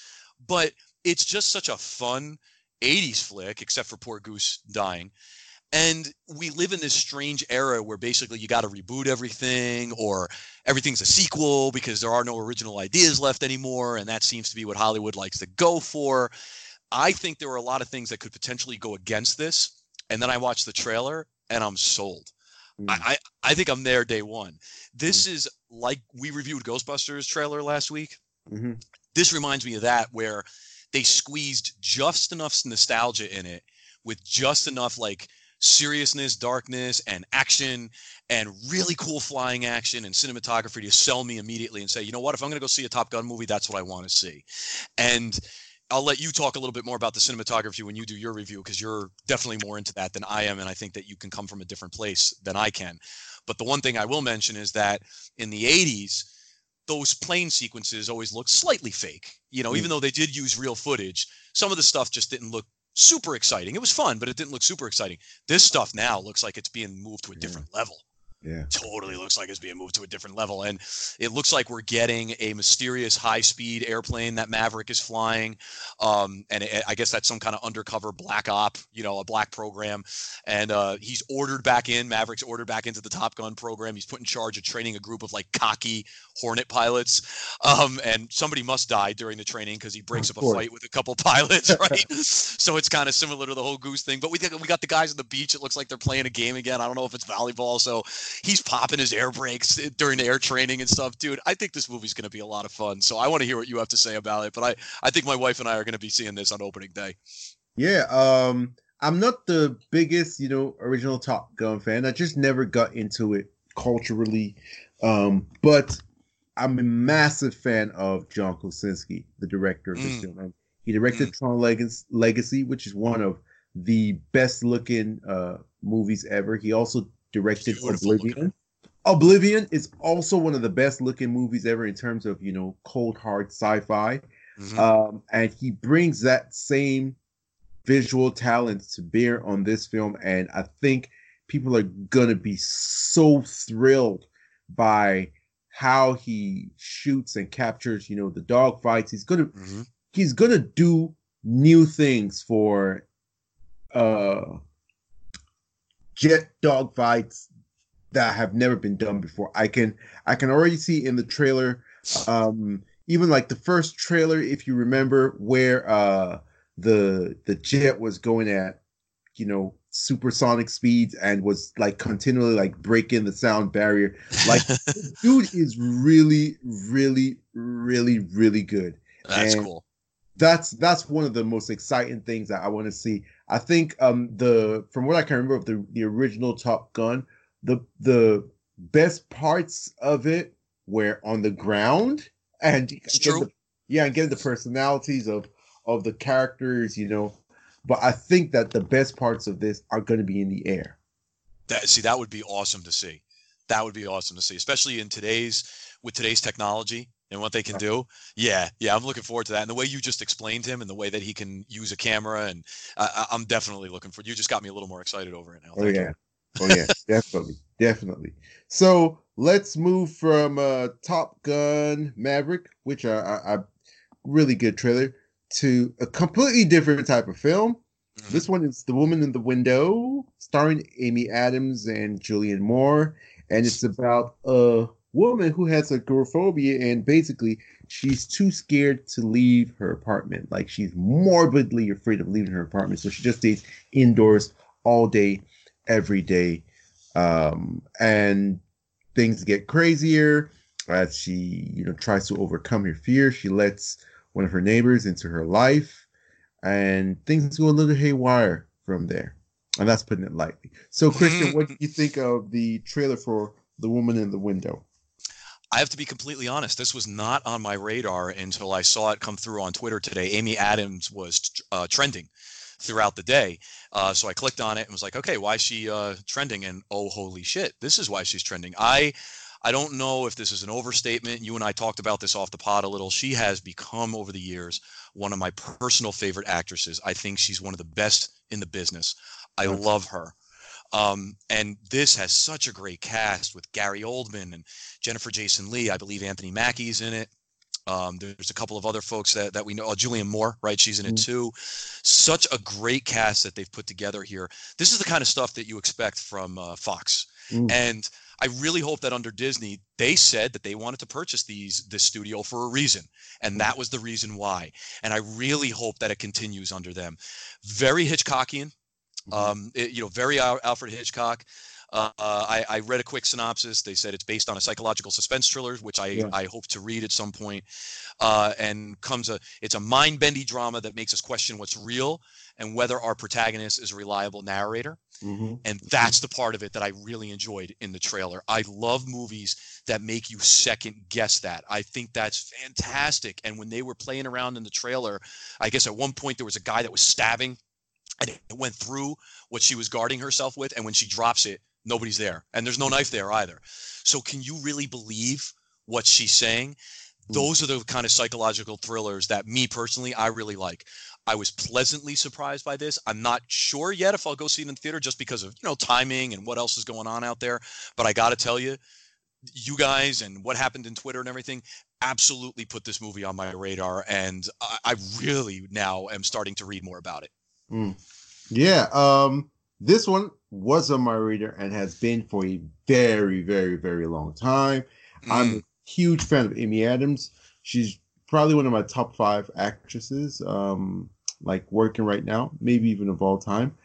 but it's just such a fun 80s flick, except for poor Goose dying. And we live in this strange era where basically you got to reboot everything or everything's a sequel because there are no original ideas left anymore. And that seems to be what Hollywood likes to go for. I think there are a lot of things that could potentially go against this. And then I watch the trailer and I'm sold. Mm. I, I think I'm there day one. This mm. is like we reviewed Ghostbusters trailer last week. Mm-hmm. This reminds me of that where they squeezed just enough nostalgia in it with just enough like seriousness, darkness, and action, and really cool flying action and cinematography to sell me immediately and say, you know what, if I'm going to go see a Top Gun movie, that's what I want to see. And I'll let you talk a little bit more about the cinematography when you do your review because you're definitely more into that than I am, and I think that you can come from a different place than I can. But the one thing I will mention is that in the 80s, those plane sequences always looked slightly fake. You know, mm. even though they did use real footage, some of the stuff just didn't look super exciting. It was fun, but it didn't look super exciting. This stuff now looks like it's being moved to a different yeah. level
yeah.
totally looks like it's being moved to a different level. And it looks like we're getting a mysterious high speed airplane that maverick is flying. Um, and it, i guess that's some kind of undercover black op you know a black program. And uh, he's ordered back in maverick's ordered back into the top gun program. He's put in charge of training a group of like cocky hornet pilots. Um, and somebody must die during the training because he breaks up a fight with a couple pilots right? So it's kind of similar to the whole goose thing. But we, we got the guys on the beach. It looks like they're playing a game again. I don't know if it's volleyball. So he's popping his air brakes during the air training and stuff, dude. I think this movie's going to be a lot of fun. So I want to hear what you have to say about it. But I, I think my wife and I are going to be seeing this on opening day.
Yeah. Um, I'm not the biggest, you know, original Top Gun fan. I just never got into it culturally. Um, but I'm a massive fan of John Krasinski, the director of this mm. film. He directed mm. Tron Legacy, which is one of the best looking uh, movies ever. He also directed Oblivion. Oblivion is also one of the best looking movies ever in terms of you know cold hard sci-fi, mm-hmm. um, and he brings that same visual talent to bear on this film, and I think people are gonna be so thrilled by how he shoots and captures you know the dog fights. He's gonna mm-hmm. he's gonna do new things for uh jet dog fights that have never been done before. I can I can already see in the trailer, um, even like the first trailer, if you remember, where uh the the jet was going at, you know, supersonic speeds and was like continually like breaking the sound barrier. Like dude is really, really, really, really good.
That's and cool.
That's that's one of the most exciting things that I want to see. I think um the from what I can remember of the the original Top Gun, the the best parts of it were on the ground and
the,
yeah, and getting the personalities of of the characters, you know. But I think that the best parts of this are going to be in the air.
That see, that would be awesome to see. That would be awesome to see, especially in today's with today's technology and what they can do. Yeah, yeah, I'm looking forward to that. And the way you just explained him and the way that he can use a camera, and I, am definitely looking for. You just got me a little more excited over it now.
Oh yeah, oh yeah, definitely, definitely. So let's move from uh, Top Gun Maverick, which are a really good trailer, to a completely different type of film. Mm-hmm. This one is The Woman in the Window, starring Amy Adams and Julianne Moore, and it's about a woman who has agoraphobia and basically she's too scared to leave her apartment. Like she's morbidly afraid of leaving her apartment. So she just stays indoors all day, every day. Um, and things get crazier as she, you know, tries to overcome her fear. She lets one of her neighbors into her life and things go a little haywire from there. And that's putting it lightly. So, Christian, what do you think of the trailer for The Woman in the Window?
I have to be completely honest. This was not on my radar until I saw it come through on Twitter today. Amy Adams was uh, trending throughout the day. Uh, so I clicked on it and was like, okay, why is she uh, trending? And oh, holy shit, this is why she's trending. I I don't know if this is an overstatement. You and I talked about this off the pod a little. She has become over the years one of my personal favorite actresses. I think she's one of the best in the business. I love her. Um, and this has such a great cast with Gary Oldman and Jennifer Jason Leigh. I believe Anthony Mackie's in it. Um, there's a couple of other folks that, that we know. Oh, Julianne Moore, right? She's in it
Mhm.
too. Such a great cast that they've put together here. This is the kind of stuff that you expect from uh, Fox.
Mm.
And I really hope that under Disney, they said that they wanted to purchase these this studio for a reason, and that was the reason why. And I really hope that it continues under them. Very Hitchcockian. Um, it- you know, very Al- Alfred Hitchcock. Uh, I, I read a quick synopsis. They said it's based on a psychological suspense thriller, which I,
Yeah.
I hope to read at some point. Uh, and comes a it's a mind bendy drama that makes us question what's real and whether our protagonist is a reliable narrator.
Mhm.
And that's the part of it that I really enjoyed in the trailer. I love movies that make you second guess that. I think that's fantastic. And when they were playing around in the trailer, I guess at one point there was a guy that was stabbing and it went through what she was guarding herself with. And when she drops it, nobody's there. And there's no knife there either. So can you really believe what she's saying?
Mm.
Those are the kind of psychological thrillers that me personally, I really like. I was pleasantly surprised by this. I'm not sure yet if I'll go see it in the theater just because of, you know, timing and what else is going on out there. But I got to tell you, you guys and what happened in Twitter and everything absolutely put this movie on my radar. And I, I really now am starting to read more about it.
Mm. Yeah, um, this one was on my radar and has been for a very, very, very long time. I'm
Mm,
a huge fan of Amy Adams. She's probably one of my top five actresses, um, like working right now, maybe even of all time.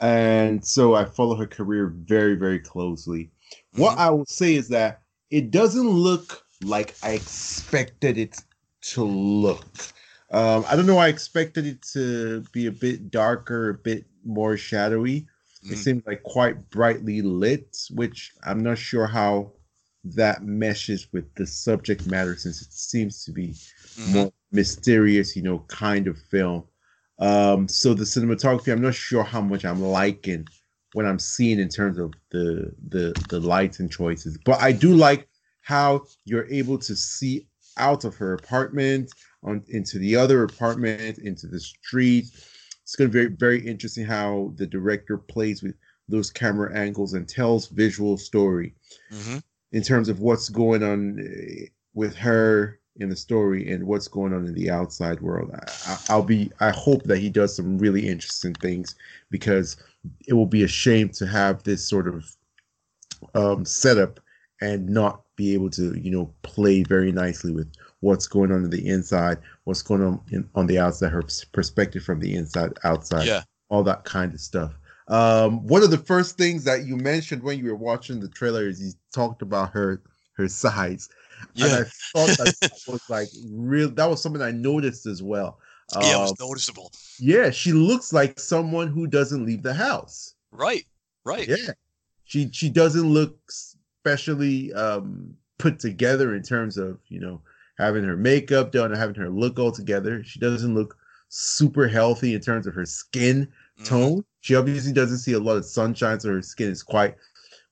And so I follow her career very, very closely. What
mhm.
I will say is that it doesn't look like I expected it to look. Um, I don't know. I expected it to be a bit darker, a bit more shadowy. It
Mm.
seems like quite brightly lit, which I'm not sure how that meshes with the subject matter since it seems to be
Mhm.
more mysterious, you know, kind of film. Um, so the cinematography, I'm not sure how much I'm liking what I'm seeing in terms of the the the lights and choices, but I do like how you're able to see out of her apartment on into the other apartment, into the street. It's going to be very very interesting how the director plays with those camera angles and tells visual story
Mhm.
in terms of what's going on eh, with her in the story and what's going on in the outside world. I, I, I'll be. I hope that he does some really interesting things because it will be a shame to have this sort of um, setup and not be able to, you know, play very nicely with what's going on in the inside, what's going on in, on the outside, her perspective from the inside, outside,
Yeah.
all that kind of stuff. Um, one of the first things that you mentioned when you were watching the trailer is you talked about her her size. And
Yeah.
I thought that, that was like real. That was something I noticed as well.
yeah, it was
Um,
noticeable.
yeah, she looks like someone who doesn't leave the house.
Right. Right.
Yeah, she she doesn't look especially um, put together in terms of you know having her makeup done having her look all together. She doesn't look super healthy in terms of her skin
Mhm.
tone. She obviously doesn't see a lot of sunshine, so her skin is quite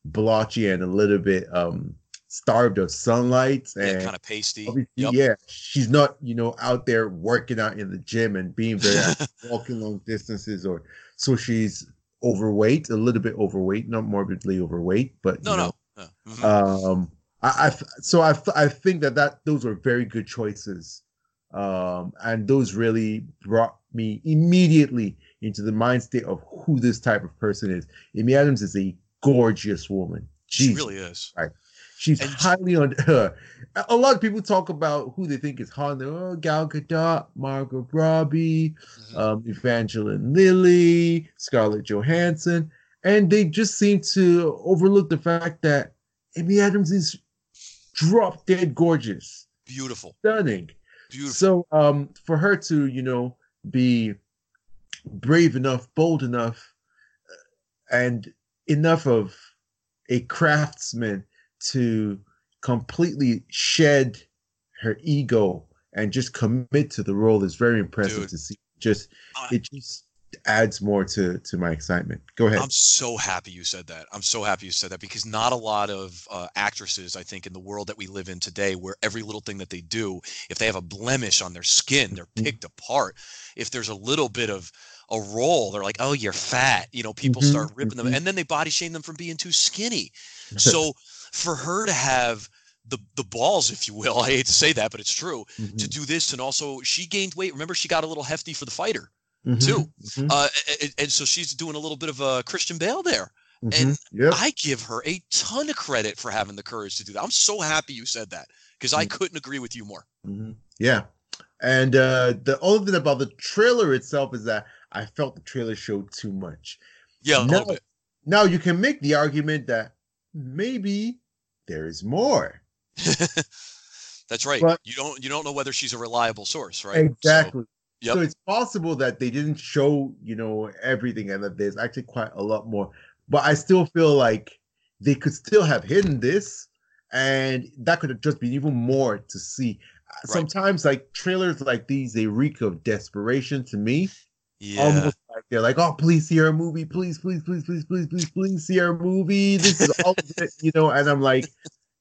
blotchy and a little bit um starved of sunlight.
Yeah,
And
kind of pasty. Yep.
yeah, she's not, you know, out there working out in the gym and being very walking long distances or so she's overweight, a little bit overweight, not morbidly overweight, but
no,
you know,
no. Yeah. Mhm.
um I, I so I I think that that those were very good choices. Um and those really brought me immediately into the mind state of who this type of person is. Amy Adams is a gorgeous woman.
she really is.
She's
And-
highly on. a lot of people talk about who they think is hot. Oh, Gal Gadot, Margot Robbie,
Mhm.
um, Evangeline Lilly, Scarlett Johansson, and they just seem to overlook the fact that Amy Adams is drop dead gorgeous,
Beautiful.
stunning.
Beautiful.
So, um, for her to, you know, be brave enough, bold enough, uh, and enough of a craftsman to completely shed her ego and just commit to the role is very impressive
Dude.
to see. Just
Uh,
it just adds more to to my excitement. Go ahead.
I'm so happy you said that. I'm so happy you said that because not a lot of uh, actresses, I think, in the world that we live in today, where every little thing that they do, if they have a blemish on their skin, they're
Mhm.
picked apart. If there's a little bit of a roll, they're like, "Oh, you're fat." You know, people
Mhm,
start ripping them,
mhm.
and then they body shame them from being too skinny. So for her to have the the balls, if you will. I hate to say that, but it's true
Mhm.
to do this. And also, she gained weight. Remember, she got a little hefty for the fighter,
Mhm.
too.
Mhm.
uh, and, and so she's doing a little bit of a Christian Bale there.
Mhm.
and
Yep.
I give her a ton of credit for having the courage to do that. I'm so happy you said that because I
Mm.
couldn't agree with you more.
Mhm. Yeah. And uh, the only thing about the trailer itself is that I felt the trailer showed too much.
Yeah, a little bit.
Now you can make the argument that maybe there is more.
That's right.
But-
you don't you don't know whether she's a reliable source, right? So-
Exactly.
Yep.
So it's possible that they didn't show, you know, everything and that there's actually quite a lot more. But I still feel like they could still have hidden this and that could have just been even more to see.
Right.
Sometimes like trailers like these, they reek of desperation to me.
yeah.
Almost like they're like, oh, please see our movie, please, please, please, please, please, please, please see our movie. This is all of it, you know. And I'm like,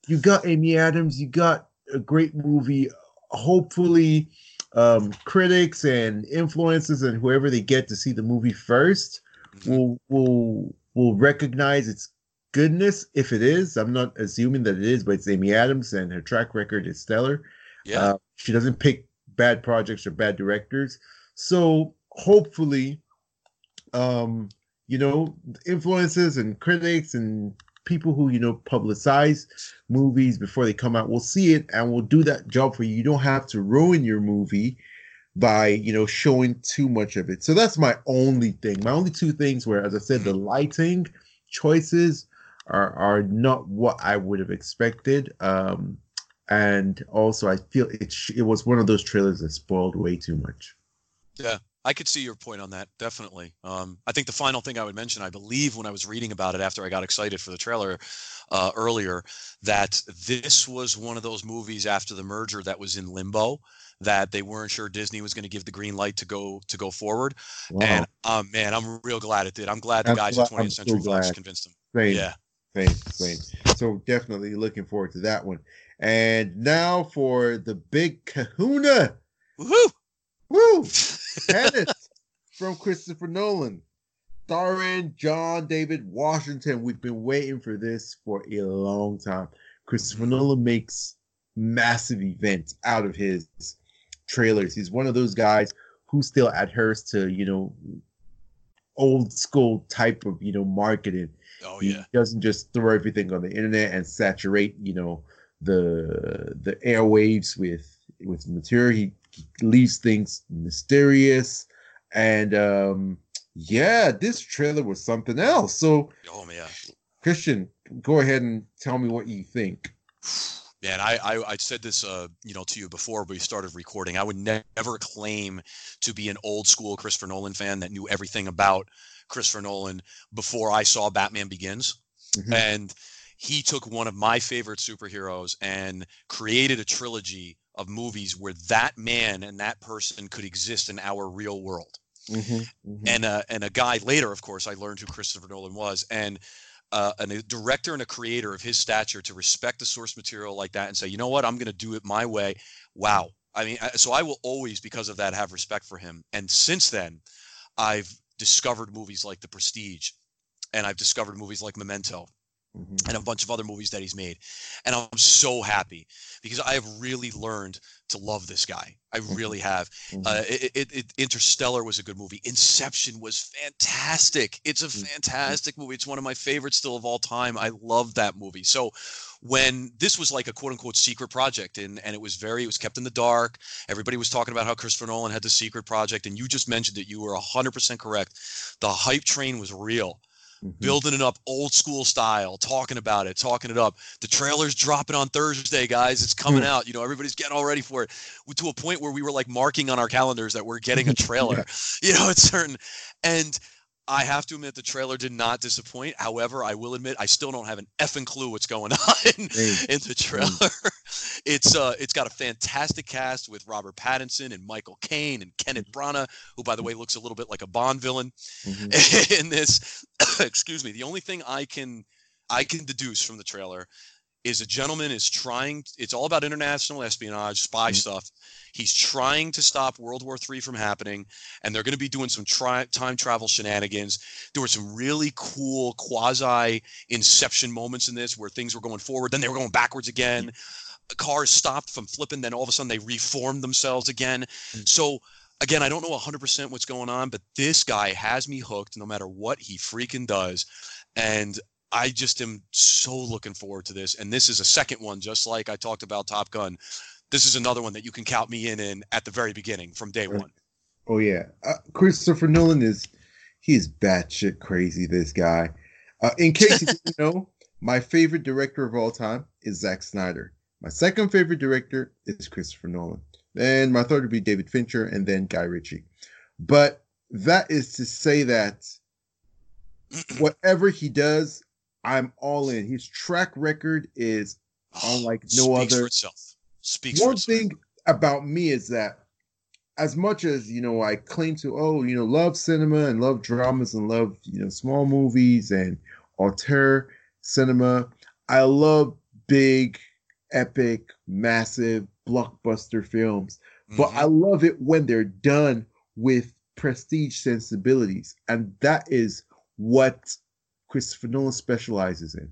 you got Amy Adams, you got a great movie. Hopefully, um, critics and influencers and whoever they get to see the movie first
Mhm.
will will will recognize its goodness if it is. I'm not assuming that it is, but it's Amy Adams and her track record is stellar.
Yeah.
Uh, she doesn't pick bad projects or bad directors. So hopefully, um, you know, influences and critics and people who, you know, publicize movies before they come out will see it and will do that job for you. You don't have to ruin your movie by, you know, showing too much of it. So that's my only thing. My only two things were, as I said, the lighting choices are are not what I would have expected. Um, and also I feel it sh- it was one of those trailers that spoiled way too much.
I could see your point on that, definitely. Um, I think the final thing I would mention, I believe when I was reading about it after I got excited for the trailer uh, earlier, that this was one of those movies after the merger that was in limbo, that they weren't sure Disney was going to give the green light to go to go forward.
Wow.
And um, man, I'm real glad it did. I'm glad the
I'm
guys at 20th
I'm so
Century Fox convinced them.
same,
Yeah.
same, same. So definitely looking forward to that one. And now for the big kahuna.
Woohoo!
Woo! Tenet from Christopher Nolan. Starring John David Washington. We've been waiting for this for a long time. Christopher Nolan makes massive events out of his trailers. He's one of those guys who still adheres to, you know, old school type of, you know, marketing.
Oh yeah.
he doesn't just throw everything on the internet and saturate, you know, the the airwaves with with material. He, he leaves things mysterious, and um, yeah, this trailer was something else. So,
Oh man.
Christian, go ahead and tell me what you think.
Man, I, I I said this uh you know to you before we started recording. I would ne- never claim to be an old school Christopher Nolan fan that knew everything about Christopher Nolan before I saw Batman Begins.
Mhm.
And he took one of my favorite superheroes and created a trilogy of movies where that man and that person could exist in our real world
Mhm, mhm.
and uh, and a guy later, of course, I learned who Christopher Nolan was, and uh, and a director and a creator of his stature to respect the source material like that and say, you know what, I'm going to do it my way. Wow. I mean, so I will always, because of that, have respect for him. And since then, I've discovered movies like The Prestige, and I've discovered movies like Memento,
Mhm.
and a bunch of other movies that he's made. And I'm so happy because I have really learned to love this guy. I really have.
Mhm.
Uh, it, it, it, Interstellar was a good movie. Inception was fantastic. It's a
Mhm.
fantastic movie. It's one of my favorites still of all time. I love that movie. So when this was like a quote unquote secret project and, and it was very, it was kept in the dark. Everybody was talking about how Christopher Nolan had the secret project. And you just mentioned that You were 100% correct. The hype train was real
Mhm.
building it up old school style, talking about it, talking it up. The trailer's dropping on Thursday, guys. It's coming out. You know, everybody's getting all ready for it to a point where we were like marking on our calendars that we're getting a trailer, you know, it's certain. And I have to admit the trailer did not disappoint. However, I will admit I still don't have an effing clue what's going on
Same.
in the trailer. It's uh it's got a fantastic cast with Robert Pattinson and Michael Caine and Kenneth Branagh, who by the way looks a little bit like a Bond villain
Mhm.
in this excuse me the only thing i can i can deduce from the trailer is a gentleman is trying. It's all about international espionage, spy
Mhm.
stuff. He's trying to stop World War III from happening, and they're going to be doing some tri- time travel shenanigans. There were some really cool quasi Inception moments in this where things were going forward, then they were going backwards again. Cars stopped from flipping, then all of a sudden they reformed themselves again.
Mm.
So again, I don't know 100% what's going on, but this guy has me hooked no matter what he freaking does. And I just am so looking forward to this. And this is a second one, just like I talked about Top Gun. This is another one that you can count me in in at the very beginning from day one.
Oh yeah, uh, Christopher Nolan is he's batshit crazy. This guy. Uh, in case you didn't know, my favorite director of all time is Zack Snyder. My second favorite director is Christopher Nolan. Then my third would be David Fincher, and then Guy Ritchie. But that is to say that whatever he does, I'm all in. His track record is Unlike no
Speaks
other-
for itself. Speaks for
one
itself.
thing about me is that as much as you know i claim to oh you know love cinema and love dramas and love you know small movies and auteur cinema i love big epic massive blockbuster films. But
Mhm.
i love it when they're done with prestige sensibilities. And that is what christopher nolan specializes in.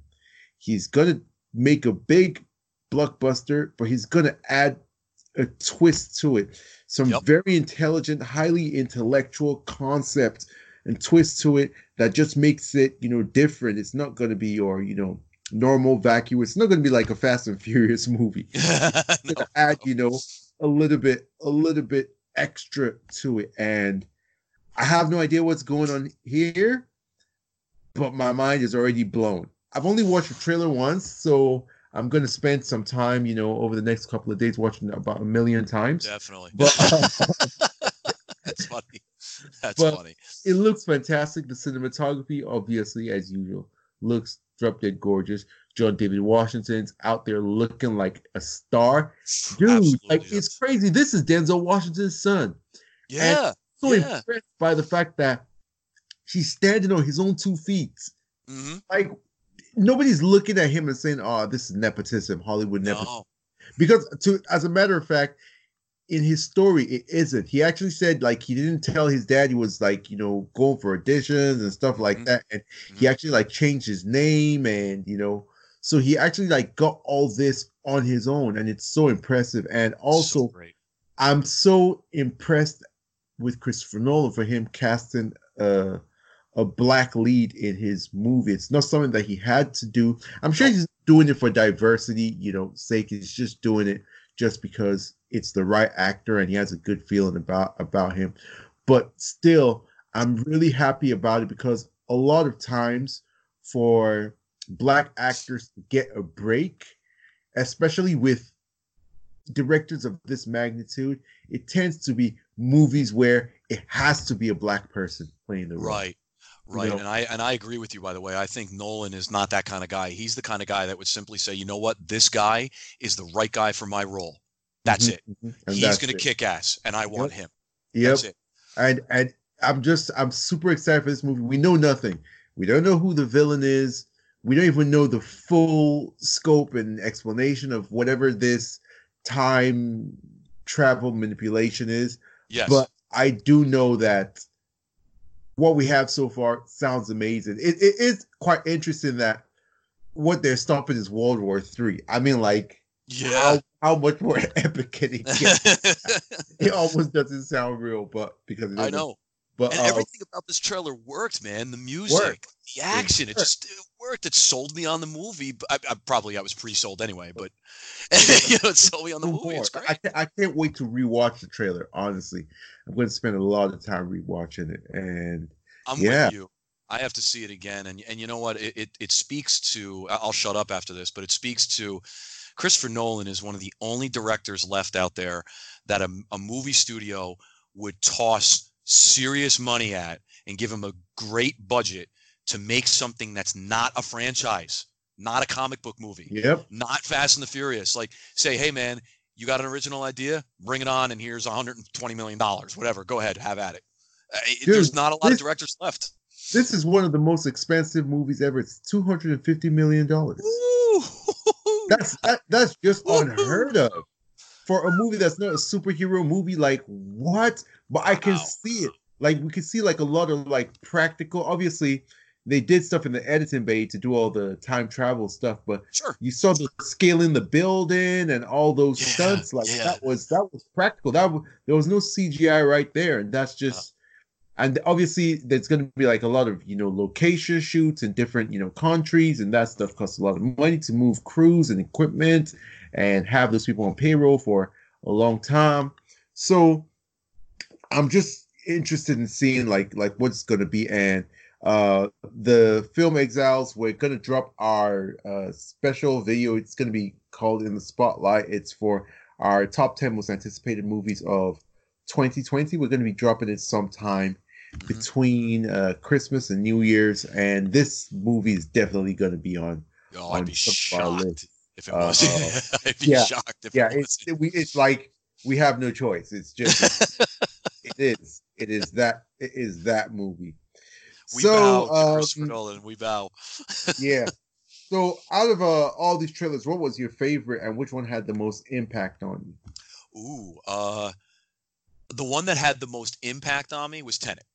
He's gonna make a big blockbuster but he's gonna add a twist to it. Some
Yep.
very intelligent highly intellectual concept and twist to it that just makes it you know different. It's not going to be your you know normal vacuum it's not going to be like a fast and furious movie
No.
to add, you know, a little bit, a little bit extra to it. And I have no idea what's going on here, but my mind is already blown. I've only watched the trailer once, so I'm gonna spend some time, you know, over the next couple of days watching it about a million times.
Definitely.
But uh,
That's funny. That's funny.
it looks fantastic. The cinematography, obviously, as usual, looks drop dead gorgeous. John David Washington's out there looking like a star. Dude,
Absolutely,
like
yes.
it's crazy. This is Denzel Washington's son.
Yeah.
so
Yeah.
impressed by the fact that he's standing on his own two feet.
hmm
Like nobody's looking at him and saying, "Oh, this is nepotism, Hollywood nepotism."
No.
Because to as a matter of fact, in his story, it isn't. He actually said like he didn't tell his dad he was like you know going for auditions and stuff like
Mhm.
that, and he
Mhm.
actually like changed his name and you know, so he actually like got all this on his own, and it's so impressive. And
So
also,
great.
I'm so impressed with Christopher Nolan for him casting a a black lead in his movie. It's not something that he had to do. I'm sure he's doing it for diversity, you know, sake. He's just doing it just because it's the right actor and he has a good feeling about about him. But still, I'm really happy about it because a lot of times for black actors to get a break, especially with directors of this magnitude, it tends to be movies where it has to be a black person playing the role.
Right. Right.
know.
And I and I agree with you by the way. I think Nolan is not that kind of guy. He's the kind of guy that would simply say, "You know what? This guy is the right guy for my role. That's
Mhm,
it.
mhm, and
He's going to kick ass and I want him."
Yep.
That's it.
And and I'm just I'm super excited for this movie. We know nothing. We don't know who the villain is. We don't even know the full scope and explanation of whatever this time travel manipulation is.
Yes.
But I do know that what we have so far sounds amazing. It, it is quite interesting that what they're stopping is World War Three. I mean, like
yeah.
how, how much more epic can it get? it almost doesn't sound real, but because it
I know.
But
And
uh,
everything about this trailer worked, man. The music, the action, it
worked.
just it worked. It sold me on the movie. But I, I probably I was pre-sold anyway, but you know, it sold me on the movie. It's great.
I can't, I can't wait to rewatch the trailer. Honestly, I'm going to spend a lot of time rewatching it, and
I'm
Yeah.
with you. I have to see it again, and and you know what? It, it it speaks to. I'll shut up after this, but it speaks to. Christopher Nolan is one of the only directors left out there that a, a movie studio would toss serious money at and give him a great budget to make something that's not a franchise, not a comic book movie,
yep,
not Fast and the Furious. Like say, hey man, you got an original idea? Bring it on, and here's 120 million dollars. Whatever, go ahead, have at it. Uh, it- There's not a lot
this-
of directors left.
this is one of the most expensive movies ever. It's 250 million dollars. That's that, that's just unheard of for a movie that's not a superhero movie. Like what? But I can wow. see it. Like we can see like a lot of like practical. Obviously, they did stuff in the editing bay to do all the time travel stuff, but
sure.
you saw the scaling the building and all those yeah, stunts. Like yeah. that was that was practical. That was, there was no CGI right there, and that's uh-huh. just. And obviously, there's going to be like a lot of you know location shoots in different you know countries, and that stuff costs a lot of money to move crews and equipment, and have those people on payroll for a long time. So, I'm just interested in seeing like like what's going to be. And uh the film exiles we're going to drop our uh special video. It's going to be called in the spotlight. It's for our top 10 most anticipated movies of 2020 we're going to be dropping it sometime mm-hmm. between uh christmas and new year's and this movie is definitely going to be on
oh on i'd be shocked if it was uh, i'd be yeah, shocked if
yeah it it's it, we, it's like we have no choice it's just it is it is that it is that movie
we so, bow, um, Christopher Nolan. We bow.
yeah. So, out of uh, all these trailers, what was your favorite, and which one had the most impact on
you? Ooh, uh, the one that had the most impact on me was Tenet.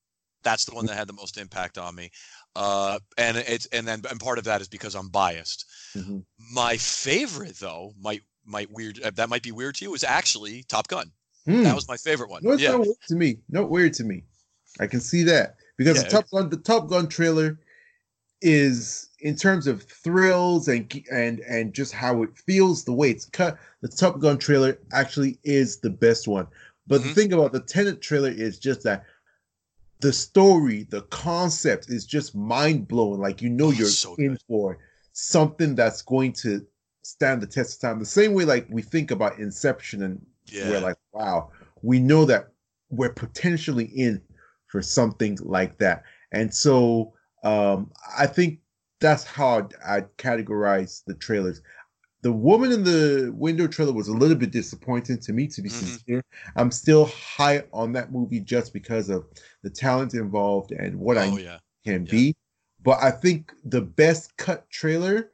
That's the one that had the most impact on me. Uh, and it's and then and part of that is because I'm biased. Mm-hmm. My favorite, though, might might weird uh, that might be weird to you, is actually Top Gun. Mm. That was my favorite one.
No, it's yeah. not weird to me. Not weird to me. I can see that because yeah. the Top Gun, the Top Gun trailer is in terms of thrills and and and just how it feels, the way it's cut. The Top Gun trailer actually is the best one. But mm-hmm. the thing about the Tenet trailer is just that the story, the concept is just mind blowing. Like you know, oh, you're so in for something that's going to stand the test of time. The same way, like we think about Inception, and yeah. we're like, wow, we know that we're potentially in for something like that. And so um, I think that's how I'd, I'd, categorize the trailers. The woman in the window trailer was a little bit disappointing to me, to be mm-hmm. sincere. I'm still high on that movie just because of the talent involved and what oh, I yeah. can yeah. be. But I think the best cut trailer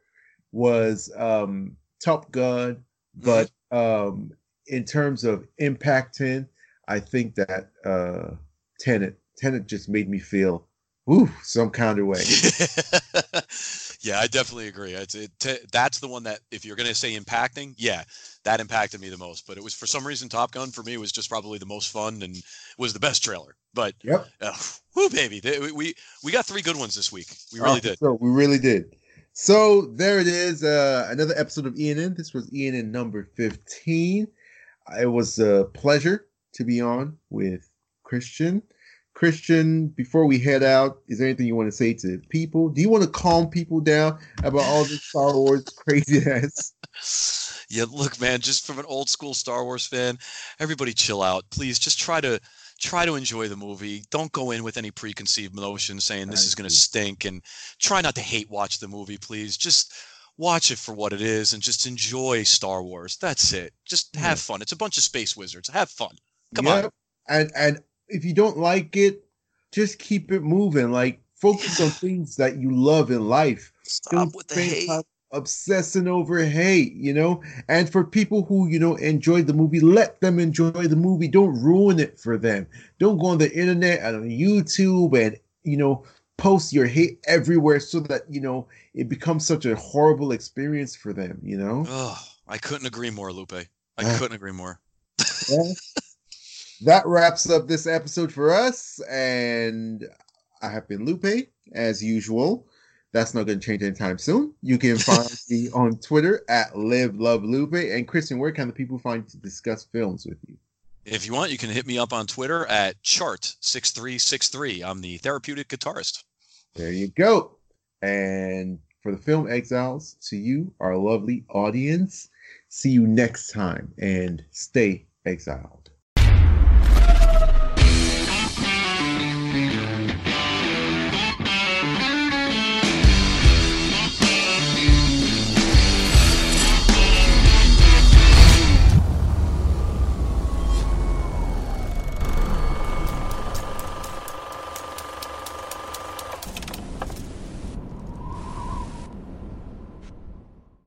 was um, Top Gun. Mm-hmm. But um, in terms of impacting, I think that uh, Tenet Tenet just made me feel, ooh, some kind of way.
yeah, I definitely agree. It's it, t- that's the one that if you're gonna say impacting, yeah, that impacted me the most. But it was for some reason Top Gun for me was just probably the most fun and was the best trailer. But
yep,
uh, whoo, baby, they, we we got three good ones this week. We really oh, did.
So we really did. So there it is, uh, another episode of ENN. This was ENN number 15. It was a pleasure to be on with Christian. Christian, before we head out, is there anything you want to say to people? Do you want to calm people down about all this Star Wars craziness?
yeah, look, man, just from an old school Star Wars fan, everybody chill out. Please just try to try to enjoy the movie. Don't go in with any preconceived notions saying this I is going to stink and try not to hate watch the movie, please. Just watch it for what it is and just enjoy Star Wars. That's it. Just have yeah. fun. It's a bunch of space wizards. Have fun. Come yep. on.
And and if you don't like it, just keep it moving. Like focus on things that you love in life.
Stop don't with the hate.
Obsessing over hate, you know. And for people who you know enjoy the movie, let them enjoy the movie. Don't ruin it for them. Don't go on the internet and on YouTube and you know post your hate everywhere so that you know it becomes such a horrible experience for them. You know.
Oh, I couldn't agree more, Lupe. I ah. couldn't agree more.
yeah that wraps up this episode for us. And I have been Lupe, as usual. That's not going to change anytime soon. You can find me on Twitter at Live Love Lupe. And Christian, where can the people find to discuss films with you?
If you want, you can hit me up on Twitter at chart6363. I'm the therapeutic guitarist.
There you go. And for the film Exiles, to you, our lovely audience, see you next time and stay exiled.